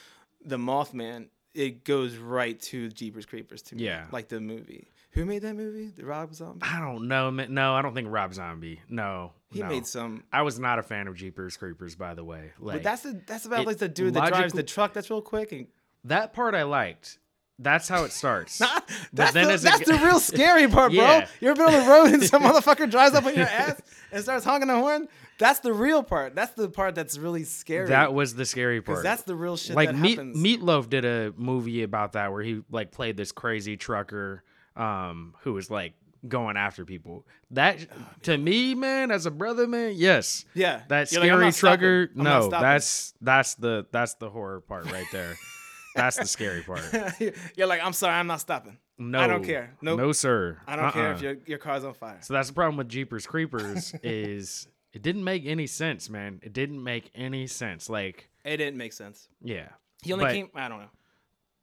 the Mothman, it goes right to Jeepers Creepers to me. Yeah. like the movie. Who made that movie? The Rob Zombie. I don't know. No, I don't think Rob Zombie. No, He no. made some. I was not a fan of Jeepers Creepers, by the way. Like But that's the that's about it- like the dude that drives the truck. That's real quick and. that part I liked. That's how it starts. That's, then the, that's g- the real scary part, bro. Yeah. You ever been on the road and some motherfucker drives up on your ass and starts honking the horn? That's the real part. That's the part that's really scary. that was the scary part. that's the real shit like that Meat. Meatloaf did a movie about that where he like played this crazy trucker um who was like going after people. That oh, to me, man, as a brother, man, yes. Yeah. That You're scary not trucker, stopping. I'm not no, that's that's the that's the horror part right there. that's the scary part. You're like, I'm sorry, I'm not stopping. No, I don't care. Nope. no, sir. I don't care Uh-uh. if your your car's on fire. So that's the problem with Jeepers Creepers is it didn't make any sense, man. It didn't make any sense. Like, It didn't make sense. yeah. He only But came. I don't know.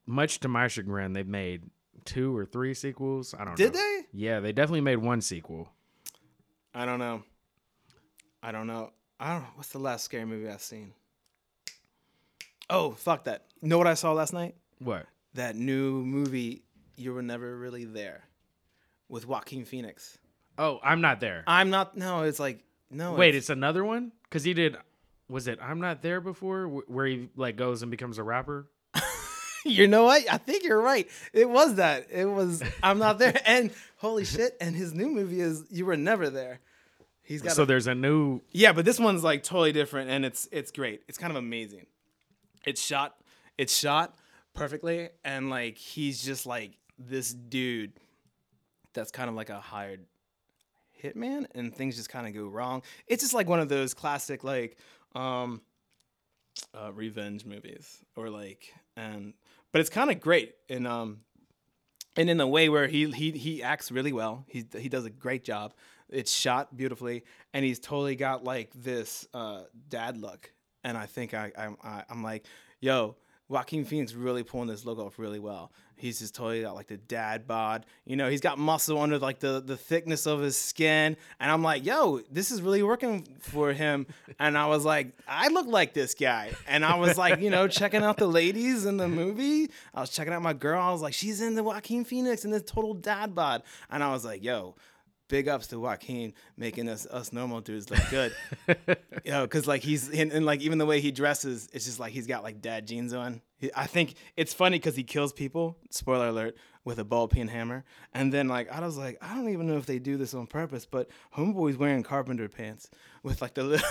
much to my chagrin, they've made two or three sequels. I don't know. Did know. they? Yeah, they definitely made one sequel. I don't know. I don't know. I don't know. What's the last scary movie I've seen? Oh, fuck that. Know what I saw last night? What? That new movie, You Were Never Really There, with Joaquin Phoenix. Oh, I'm not there. I'm not. No, it's like no. Wait, it's another one? Because he did. Was it I'm not there before, wh- where he like goes and becomes a rapper? you know what? I think you're right. It was that. It was I'm not there. And holy shit! And his new movie is You Were Never There. He's got. So a, there's a new. yeah, but this one's like totally different, and it's it's great. It's kind of amazing. It's shot. It's shot perfectly, and like he's just like this dude that's kind of like a hired hitman, and things just kind of go wrong. It's just like one of those classic like um uh, revenge movies, or like and but it's kind of great, and um and in a way where he he he acts really well. He he does a great job. It's shot beautifully, and he's totally got like this uh, dad look. And I think I I'm I, I'm like, yo, Joaquin Phoenix really pulling this look off really well. He's just totally got like the dad bod. You know, he's got muscle under like the the thickness of his skin, and I'm like, yo, this is really working for him. And I was like, I look like this guy, and I was like, you know, checking out the ladies in the movie. I was checking out my girl. I was like, she's in the Joaquin Phoenix in this total dad bod, and I was like, yo big ups to Joaquin making us us normal dudes look good. you know, because like he's and, and, like even the way he dresses, it's just like he's got like dad jeans on. He, I think it's funny because he kills people. Spoiler alert with a ball peen hammer. And then like I was like I don't even know if they do this on purpose, but Homeboy's wearing carpenter pants with like the little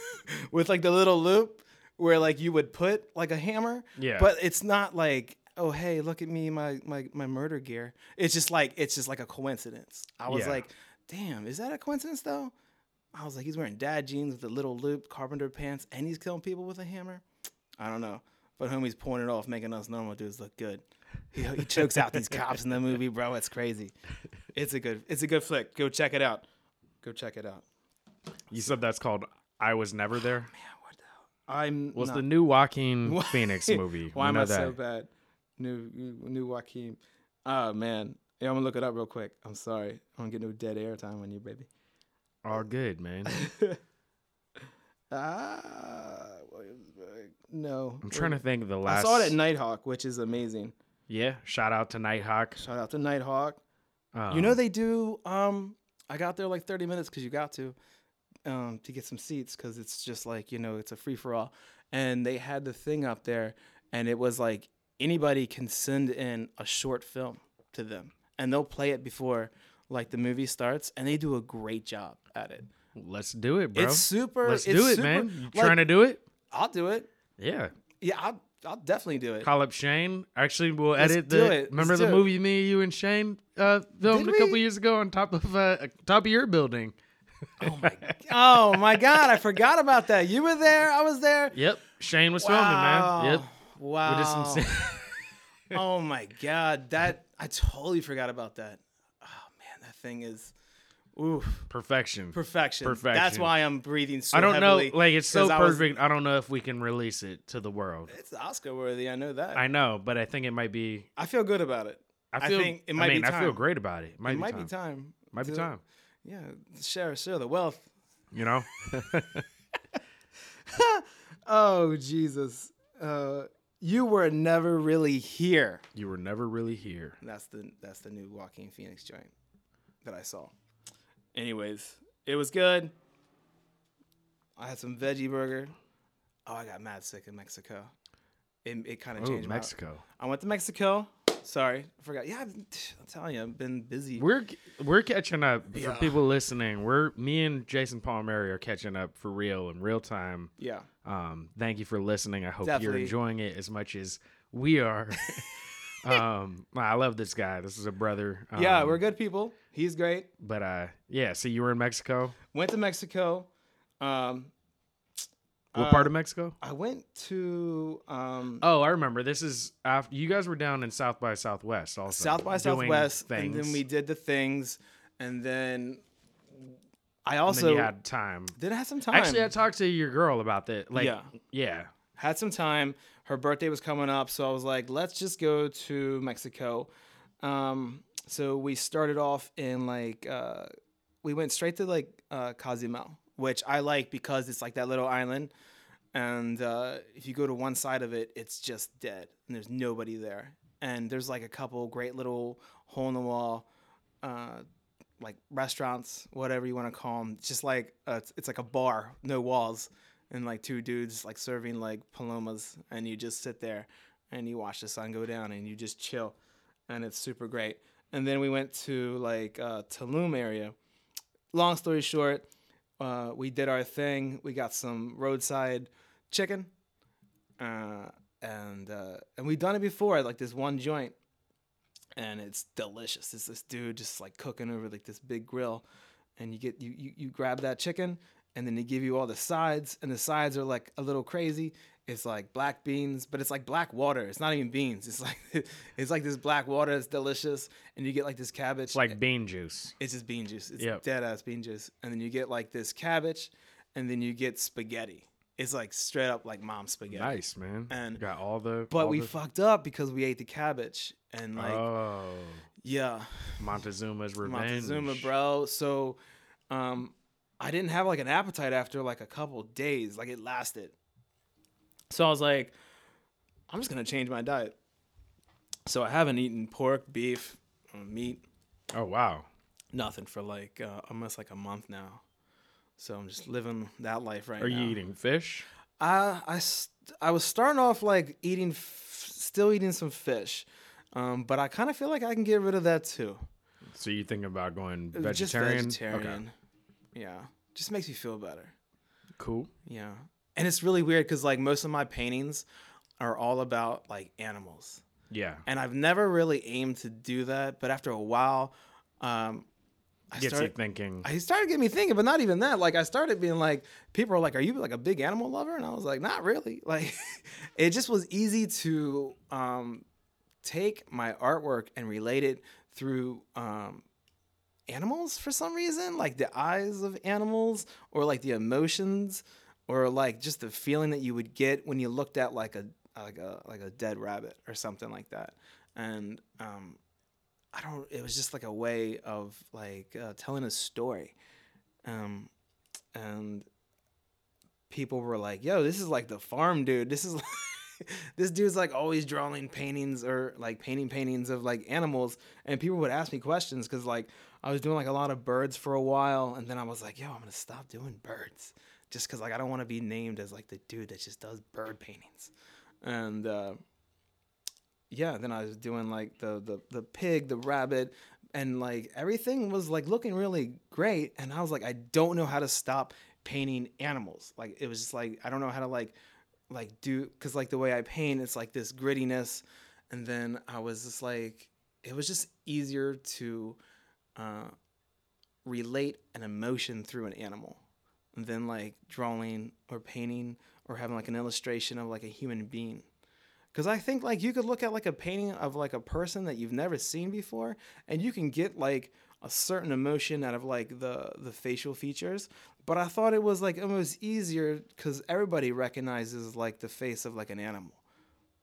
with like the little loop where like you would put like a hammer. Yeah. But it's not like oh hey look at me my my my murder gear. It's just like it's just like a coincidence. I was Yeah. like damn is that a coincidence though? I was like he's wearing dad jeans with a little loop carpenter pants and he's killing people with a hammer? I don't know. But homie's it off making us normal dudes look good. He, he chokes out these cops in the movie bro. It's crazy. It's a good it's a good flick. Go check it out. Go check it out. You said that's called I Was Never oh, There. man what the hell? I'm Was the new Joaquin Phoenix movie? Why am I that. so bad? New new Joaquin. Oh man. Yeah, I'm gonna look it up real quick. I'm sorry. I don't get no dead air time on you, baby. All good, man. Ah, no. I'm trying to think of the last. I saw it at Nitehawk, which is amazing. Yeah, shout out to Nitehawk. Shout out to Nitehawk. Um, you know they do. Um, I got there like 30 minutes because you got to, um, to get some seats because it's just like you know it's a free for all, and they had the thing up there, and it was like anybody can send in a short film to them, and they'll play it before like the movie starts, and they do a great job at it. let's do it, bro. It's super. let's it's do it, super- man. You like, trying to do it? I'll do it. Yeah. Yeah, I'll, I'll definitely do it. Call up Shane. Actually, we'll Let's edit do the. it. Let's Remember the do it. movie me, you, and Shane uh, filmed Did a couple we? years ago on top of uh, top of your building. Oh my, oh my God, I forgot about that. You were there. I was there. Yep, Shane was filming, man. Yep. Wow. We did some. oh my god, that I totally forgot about that. Oh man, that thing is oof, Perfection. perfection. Perfection. That's why I'm breathing so I don't know. Like it's so 'cause I was- perfect. I don't know if we can release it to the world. It's Oscar worthy. I know that. I, I know, but I think it might be. I feel good about it. I I feel. think it might I be mean, I feel great about it. It might, it be, might time. be time. Might be time. Yeah, share share the wealth. You know. Oh Jesus, uh, you were never really here. you were never really here. That's the that's the new Joaquin Phoenix joint that I saw. Anyways, it was good. I had some veggie burger. Oh, I got mad sick in Mexico. It, it kind of changed. Mexico. I went to Mexico. Sorry, I forgot. Yeah, I'm telling you, I've been busy. We're we're catching up for Yeah. people listening. We're me and Jason Palmieri are catching up for real in real time. yeah, Um, thank you for listening. I hope Definitely. you're enjoying it as much as we are. um, I love this guy. This is a brother. Um, yeah, we're good people. He's great. But uh, yeah. So you were in Mexico. Went to Mexico. Um, What Uh, part of Mexico? I went to um, Oh, I remember. This is after you guys were down in South by Southwest. Also, South by Southwest, things. and then we did the things, and then I also had time. did I have some time. Actually, I talked to your girl about that. Like, Yeah. yeah, had some time. Her birthday was coming up, so I was like, let's just go to Mexico. Um, so we started off in like uh, we went straight to like uh, Cozumel, which I like because it's like that little island, and uh, if you go to one side of it, it's just dead and there's nobody there. And there's like a couple great little hole in the wall, uh, like restaurants, whatever you want to call them. Just like it's, it's like a bar, no walls, and like two dudes like serving like palomas, and you just sit there and you watch the sun go down and you just chill, and it's super great. And then we went to like uh, Tulum area. Long story short, uh, we did our thing. We got some roadside chicken, uh, and uh, and we've done it before, like this one joint, and it's delicious. It's this dude just like cooking over like this big grill, and you get you you, you grab that chicken, and then they give you all the sides, and the sides are like a little crazy. It's like black beans, but it's like black water. It's not even beans. It's like it's like this black water. It's delicious, and you get like this cabbage. it's like bean juice. It's just bean juice. It's Yep. dead ass bean juice. And then you get like this cabbage, and then you get spaghetti. it's like straight up like mom spaghetti. Nice, man. And- got all the. But all we the- fucked up because we ate the cabbage and like oh, yeah, Montezuma's revenge. Montezuma, bro. So, um, I didn't have like an appetite after like a couple days. Like it lasted. So I was like, I'm just gonna change my diet. So I haven't eaten pork, beef, uh, meat, Oh wow. nothing for like uh, almost like a month now. So I'm just living that life right Are now. Are you eating fish? I I st- I was starting off like eating, f- still eating some fish, um, but I kind of feel like I can get rid of that too. So you thinking about going vegetarian? Just vegetarian. Yeah, just makes me feel better. Cool. Yeah, and it's really weird because like most of my paintings are all about like animals, Yeah. and I've never really aimed to do that. But after a while, um, I Gets started. thinking. I started getting me thinking, but not even that. Like I started being like, people are like, "Are you like a big animal lover?" And I was like, "Not really." Like, it just was easy to um, take my artwork and relate it through um, animals for some reason, like the eyes of animals, or like the emotions, or like just the feeling that you would get when you looked at like a like a like a dead rabbit or something like that. And um, I don't. It was just like a way of like uh, telling a story, um, and people were like, "Yo, this is like the farm dude. This is." like this dude's like always drawing paintings or like painting paintings of like animals and people would ask me questions because like i was doing like a lot of birds for a while and then i was like yo i'm gonna stop doing birds just because like i don't want to be named as like the dude that just does bird paintings. And uh yeah then i was doing like the the, the pig the rabbit and like everything was like looking really great and i was like i don't know how to stop painting animals. Like it was just like i don't know how to like like do because like the way i paint it's like this grittiness and then i was just like it was just easier to uh, relate an emotion through an animal than like drawing or painting or having like an illustration of like a human being. Because i think like you could look at like a painting of like a person that you've never seen before and you can get like a certain emotion out of like the the facial features. But i thought it was like almost easier because everybody recognizes like the face of like an animal.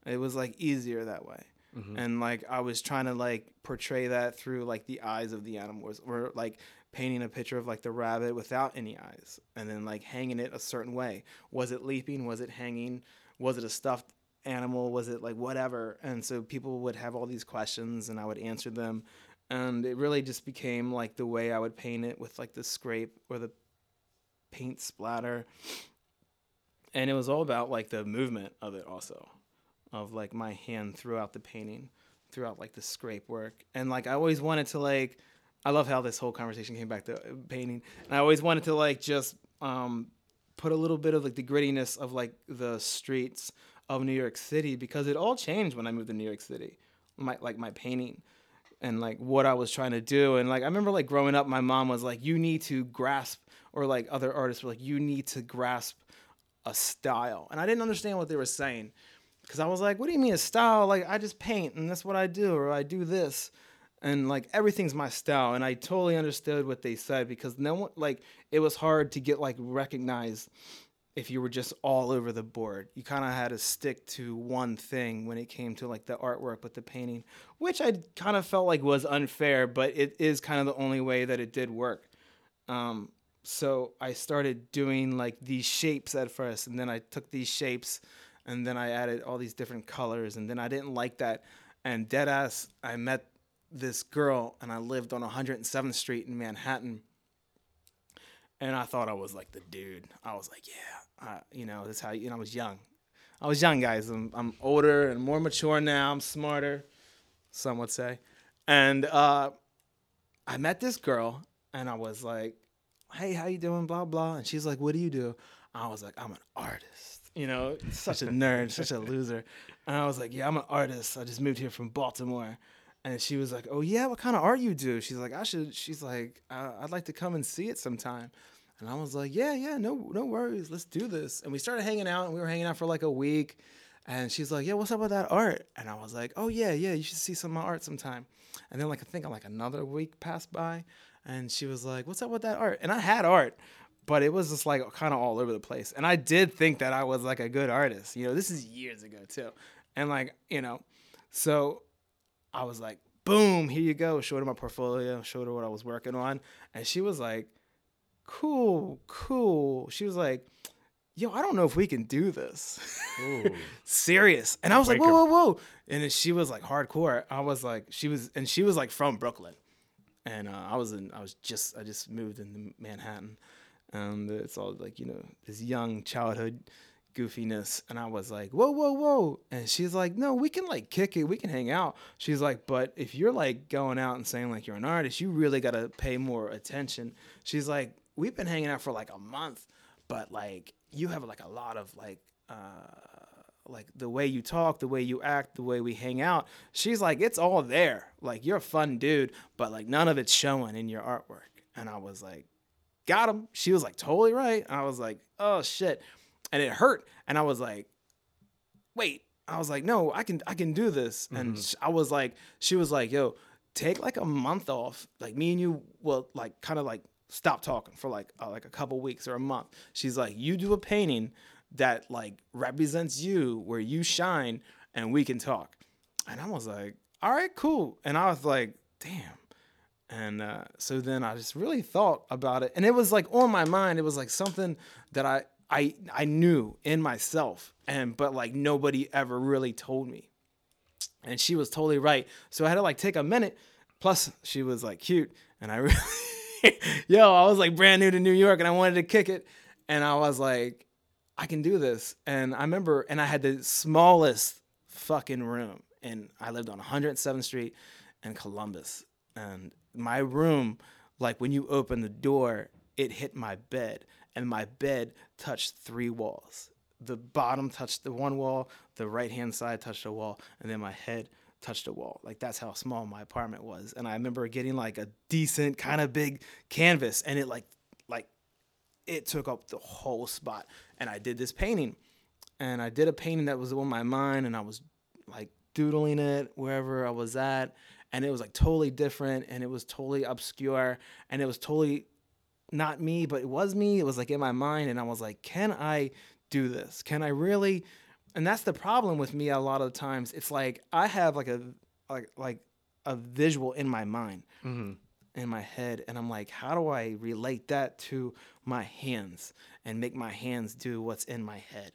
It was like easier that way. Mm-hmm. And like i was trying to like portray that through like the eyes of the animals or like painting a picture of like the rabbit without any eyes and then like hanging it a certain way. Was it leaping? Was it hanging? Was it a stuffed animal? Was it like whatever? And so people would have all these questions and i would answer them and it really just became like the way i would paint it with like the scrape or the paint splatter. And it was all about like the movement of it also of like my hand throughout the painting throughout like the scrape work. And like i always wanted to like i love how this whole conversation came back to uh, painting and i always wanted to like just um put a little bit of like the grittiness of like the streets of new york city because it all changed when i moved to new york city my like my painting and like what I was trying to do. And like I remember like growing up, my mom was like, "You need to grasp," or like other artists were like, "You need to grasp a style." And I didn't understand what they were saying because I was like, "What do you mean a style? Like I just paint and that's what I do, or I do this." And like everything's my style, and I totally understood what they said because no one like it was hard to get like recognized if you were just all over the board. You kind of had to stick to one thing when it came to like the artwork with the painting, which I kind of felt like was unfair, but it is kind of the only way that it did work. Um, so I started doing like these shapes at first, and then I took these shapes, and then I added all these different colors, and then I didn't like that. And dead ass, I met this girl, and I lived on 107th Street in Manhattan and I thought I was like the dude. I was like, yeah, I, you know, that's how you know I was young. I was young, guys. I'm, I'm older and more mature now. I'm smarter, some would say. And uh, I met this girl, and I was like, hey, how you doing? Blah blah. And she's like, what do you do? I was like, I'm an artist. You know, such a nerd, such a loser. And I was like, yeah, I'm an artist. I just moved here from Baltimore. And she was like, "Oh yeah, what kind of art you do?" She's like, "I should." She's like, "I'd like to come and see it sometime." And I was like, "Yeah, yeah, no, no worries. Let's do this." And we started hanging out, and we were hanging out for like a week. And she's like, "Yeah, what's up with that art?" And I was like, "Oh yeah, yeah, you should see some of my art sometime." And then like I think like another week passed by, and she was like, "What's up with that art?" And I had art, but it was just like kind of all over the place. And I did think that I was like a good artist. You know, this is years ago too. And like, you know, so I was like, boom, here you go. Showed her my portfolio, showed her what I was working on. And she was like, cool, cool. She was like, yo, I don't know if we can do this. Serious. And I was like, whoa, whoa, whoa. And then she was like hardcore. I was like, she was, and she was like from Brooklyn. And uh, I was in, I was just, I just moved into Manhattan. And it's all like, you know, this young childhood goofiness. And I was like, whoa, whoa, whoa. And she's like, no, we can like kick it. We can hang out. She's like, but if you're like going out and saying like you're an artist, you really got to pay more attention. She's like, we've been hanging out for like a month, but like you have like a lot of like, uh, like the way you talk, the way you act, the way we hang out. She's like, it's all there. Like you're a fun dude, but like none of it's showing in your artwork. And I was like, got him. She was like, totally right. I was like, oh shit. And it hurt. And I was like, wait. I was like, no, I can I can do this. And sh- I was like, she was like, yo, take like a month off. Like me and you will like kind of like stop talking for like uh, like a couple weeks or a month. She's like, you do a painting that like represents you where you shine and we can talk. And I was like, all right, cool. And I was like, damn. And uh, so then I just really thought about it, and it was like on my mind. It was like something that I I I knew in myself, and but like nobody ever really told me. And she was totally right. So I had to like take a minute. Plus, she was like cute, and I really, yo, I was like brand new to New York, and I wanted to kick it, and I was like, I can do this. And I remember, and I had the smallest fucking room, and I lived on 107th Street in Columbus, and my room, like when you open the door, it hit my bed, and my bed touched three walls. The bottom touched the one wall, the right hand side touched a wall, and then my head touched a wall. Like that's how small my apartment was. And I remember getting like a decent kind of big canvas, and it like like it took up the whole spot. And I did this painting, and I did a painting that was on my mind, and I was like doodling it wherever I was at, and it was like totally different, and it was totally obscure, and it was totally not me, but it was me. It was like in my mind, and I was like, can I do this? Can I really? And that's the problem with me a lot of times. It's like I have like a like like a visual in my mind, in my head, and I'm like, how do I relate that to my hands and make my hands do what's in my head?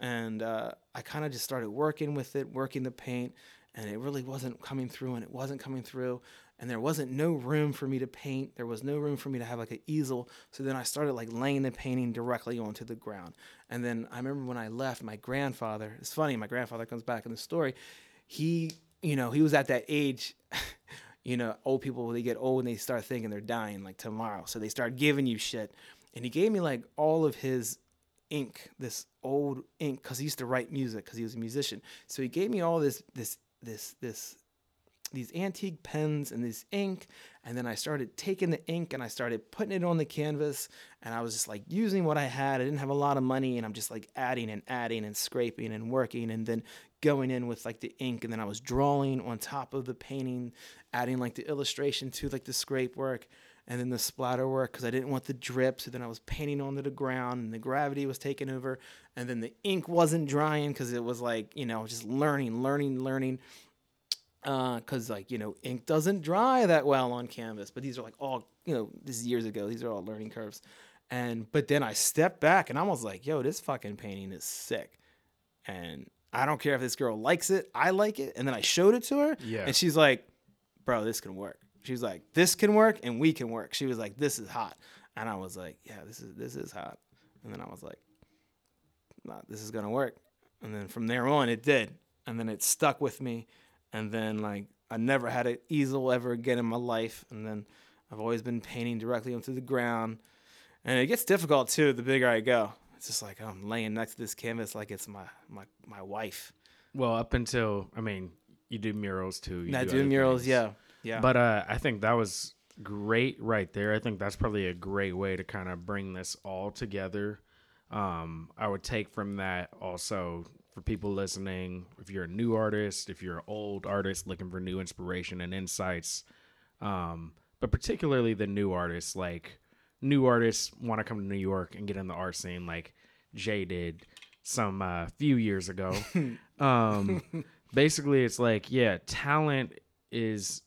and uh, I kind of just started working with it, working the paint, and it really wasn't coming through, and it wasn't coming through, and there wasn't no room for me to paint. There was no room for me to have like an easel. So then I started like laying the painting directly onto the ground. And then I remember when I left, my grandfather. It's funny, my grandfather comes back in the story. He, you know, he was at that age. you know, old people they get old and they start thinking they're dying like tomorrow. So they start giving you shit. And he gave me like all of his ink, this old ink, because he used to write music because he was a musician. So he gave me all this this this this these antique pens and this ink and then i started taking the ink and i started putting it on the canvas and i was just like using what i had. I didn't have a lot of money and i'm just like adding and adding and scraping and working and then going in with like the ink and then i was drawing on top of the painting adding like the illustration to like the scrape work and then the splatter work because i didn't want the drip so then i was painting onto the ground and the gravity was taking over and then the ink wasn't drying because it was like you know just learning learning learning Uh, because like you know ink doesn't dry that well on canvas but these are like all you know this is years ago these are all learning curves and but then i stepped back and i was like yo this fucking painting is sick and i don't care if this girl likes it i like it and then i showed it to her Yeah. and she's like bro this can work she's like this can work and we can work she was like this is hot and i was like yeah this is this is hot and then i was like nah, this is gonna work. And then from there on, it did. And then it stuck with me. And then like I never had an easel ever again in my life. And then I've always been painting directly onto the ground. And it gets difficult too the bigger I go. It's just like I'm laying next to this canvas like it's my my my wife. Well, up until I mean, you do murals too. You I do do murals, things. yeah, yeah. But uh, I think that was great right there. I think that's probably a great way to kind of bring this all together. Um, I would take from that also for people listening, if you're a new artist, if you're an old artist looking for new inspiration and insights, um, but particularly the new artists, like new artists want to come to New York and get in the art scene, like Jay did some uh, few years ago. um, basically, it's like, yeah, talent is.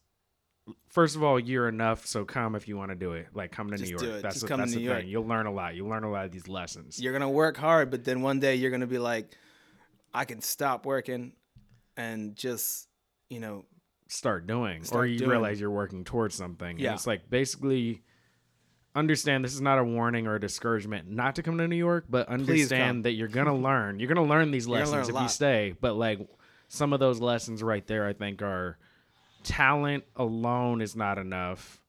First of all, you're enough, so come if you want to do it. Like come to Just New York. That's Just the, come that's the New York. thing. You'll learn a lot. You'll learn a lot of these lessons. You're gonna work hard, but then one day you're gonna be like, I can stop working and just, you know, start doing, or Start you doing. realize you're working towards something. And Yeah. it's like basically understand this is not a warning or a discouragement not to come to New York, but understand that you're gonna learn. You're gonna learn these lessons learn if you stay. But like some of those lessons right there, I think are talent alone is not enough.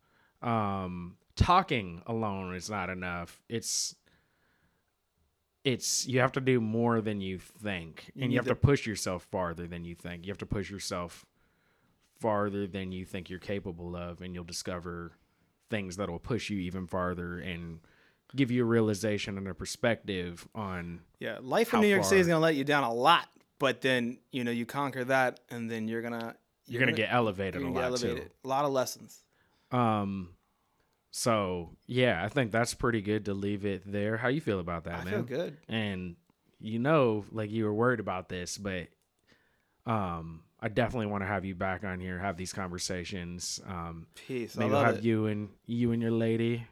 Um, talking alone is not enough. It's it's you have to do more than you think and need you have to- to push yourself farther than you think you have to push yourself farther than you think you're capable of and you'll discover things that will push you even farther and give you a realization and a perspective on yeah, life in New York City is gonna let you down a lot, but then you know you conquer that, and then you're gonna you're, gonna, get elevated a lot elevated. too A lot of lessons. um so yeah i think that's pretty good to leave it there how you feel about that I man feel good. and you know like you were worried about this but um i definitely want to have you back on here have these conversations um Peace. I maybe we'll love have it. you and you and your lady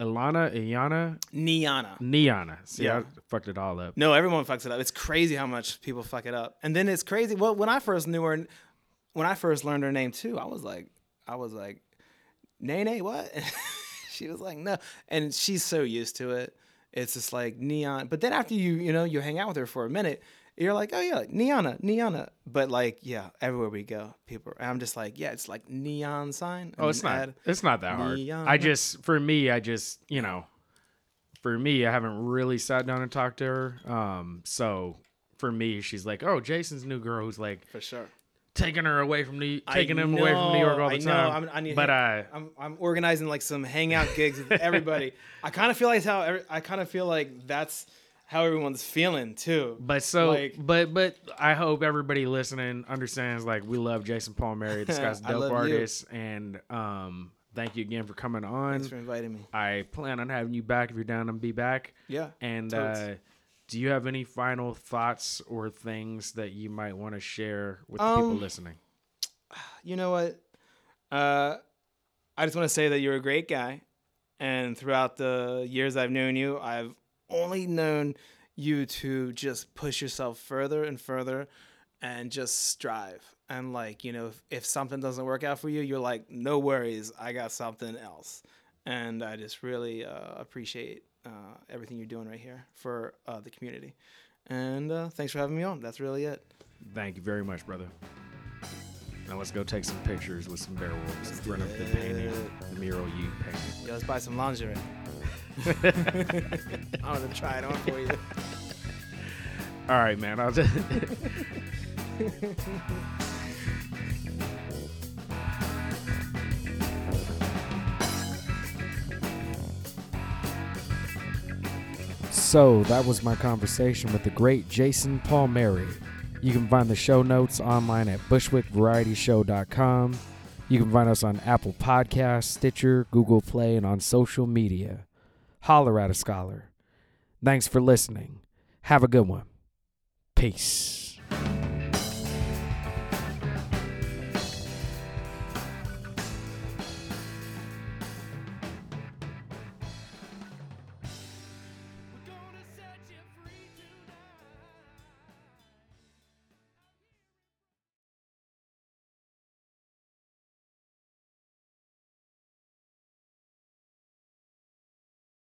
Ilana, Iana, Niana. Niana. See, Yeah. I fucked it all up. No, everyone fucks it up. It's crazy how much people fuck it up. And then it's crazy. Well, when I first knew her, when I first learned her name too, I was like, I was like, Nene, what? she was like, no. And she's so used to it. It's just like neon. But then after you, you know, you hang out with her for a minute, you're like, oh yeah, Niana, Niana. But like, yeah, everywhere we go, people. And I'm just like, yeah, it's like neon sign. Oh, it's not. It's not that hard. I just, for me, I just, you know, for me, I haven't really sat down and talked to her. Um, so for me, she's like, oh, Jason's new girl who's like for sure. Taking her away from New, I taking him away from New York all the I know. time. I'm- I need- but uh, I'm I'm organizing like some hangout gigs with everybody. I kind of feel like how every, I kind of feel like that's how everyone's feeling too. But so, Like- but but I hope everybody listening understands. Like we love Jason Palmieri, this guy's dope love you. artist, and um, thank you again for coming on. Thanks for inviting me. I plan on having you back if you're down and be back. Yeah. And Totes. uh, do you have any final thoughts or things that you might want to share with Um, people listening? You know what? Uh, I just want to say that you're a great guy, and throughout the years I've known you, I've only known you to just push yourself further and further, and just strive. And like you know, if, if something doesn't work out for you, you're like, no worries, I got something else. And I just really uh, appreciate uh, everything you're doing right here for uh, the community. And uh, thanks for having me on. That's really it. Thank you very much, brother. Now let's go take some pictures with some werewolves in front of the painting, the mural you painted. Yo, let's buy some lingerie. I'm gonna try it on for you. All right, man. I'll just. So that was my conversation with the great Jason Palmieri. You can find the show notes online at bushwickvarietyshow.com. You can find us on Apple Podcasts, Stitcher, Google Play, and on social media. Holler at a scholar. Thanks for listening. Have a good one. Peace.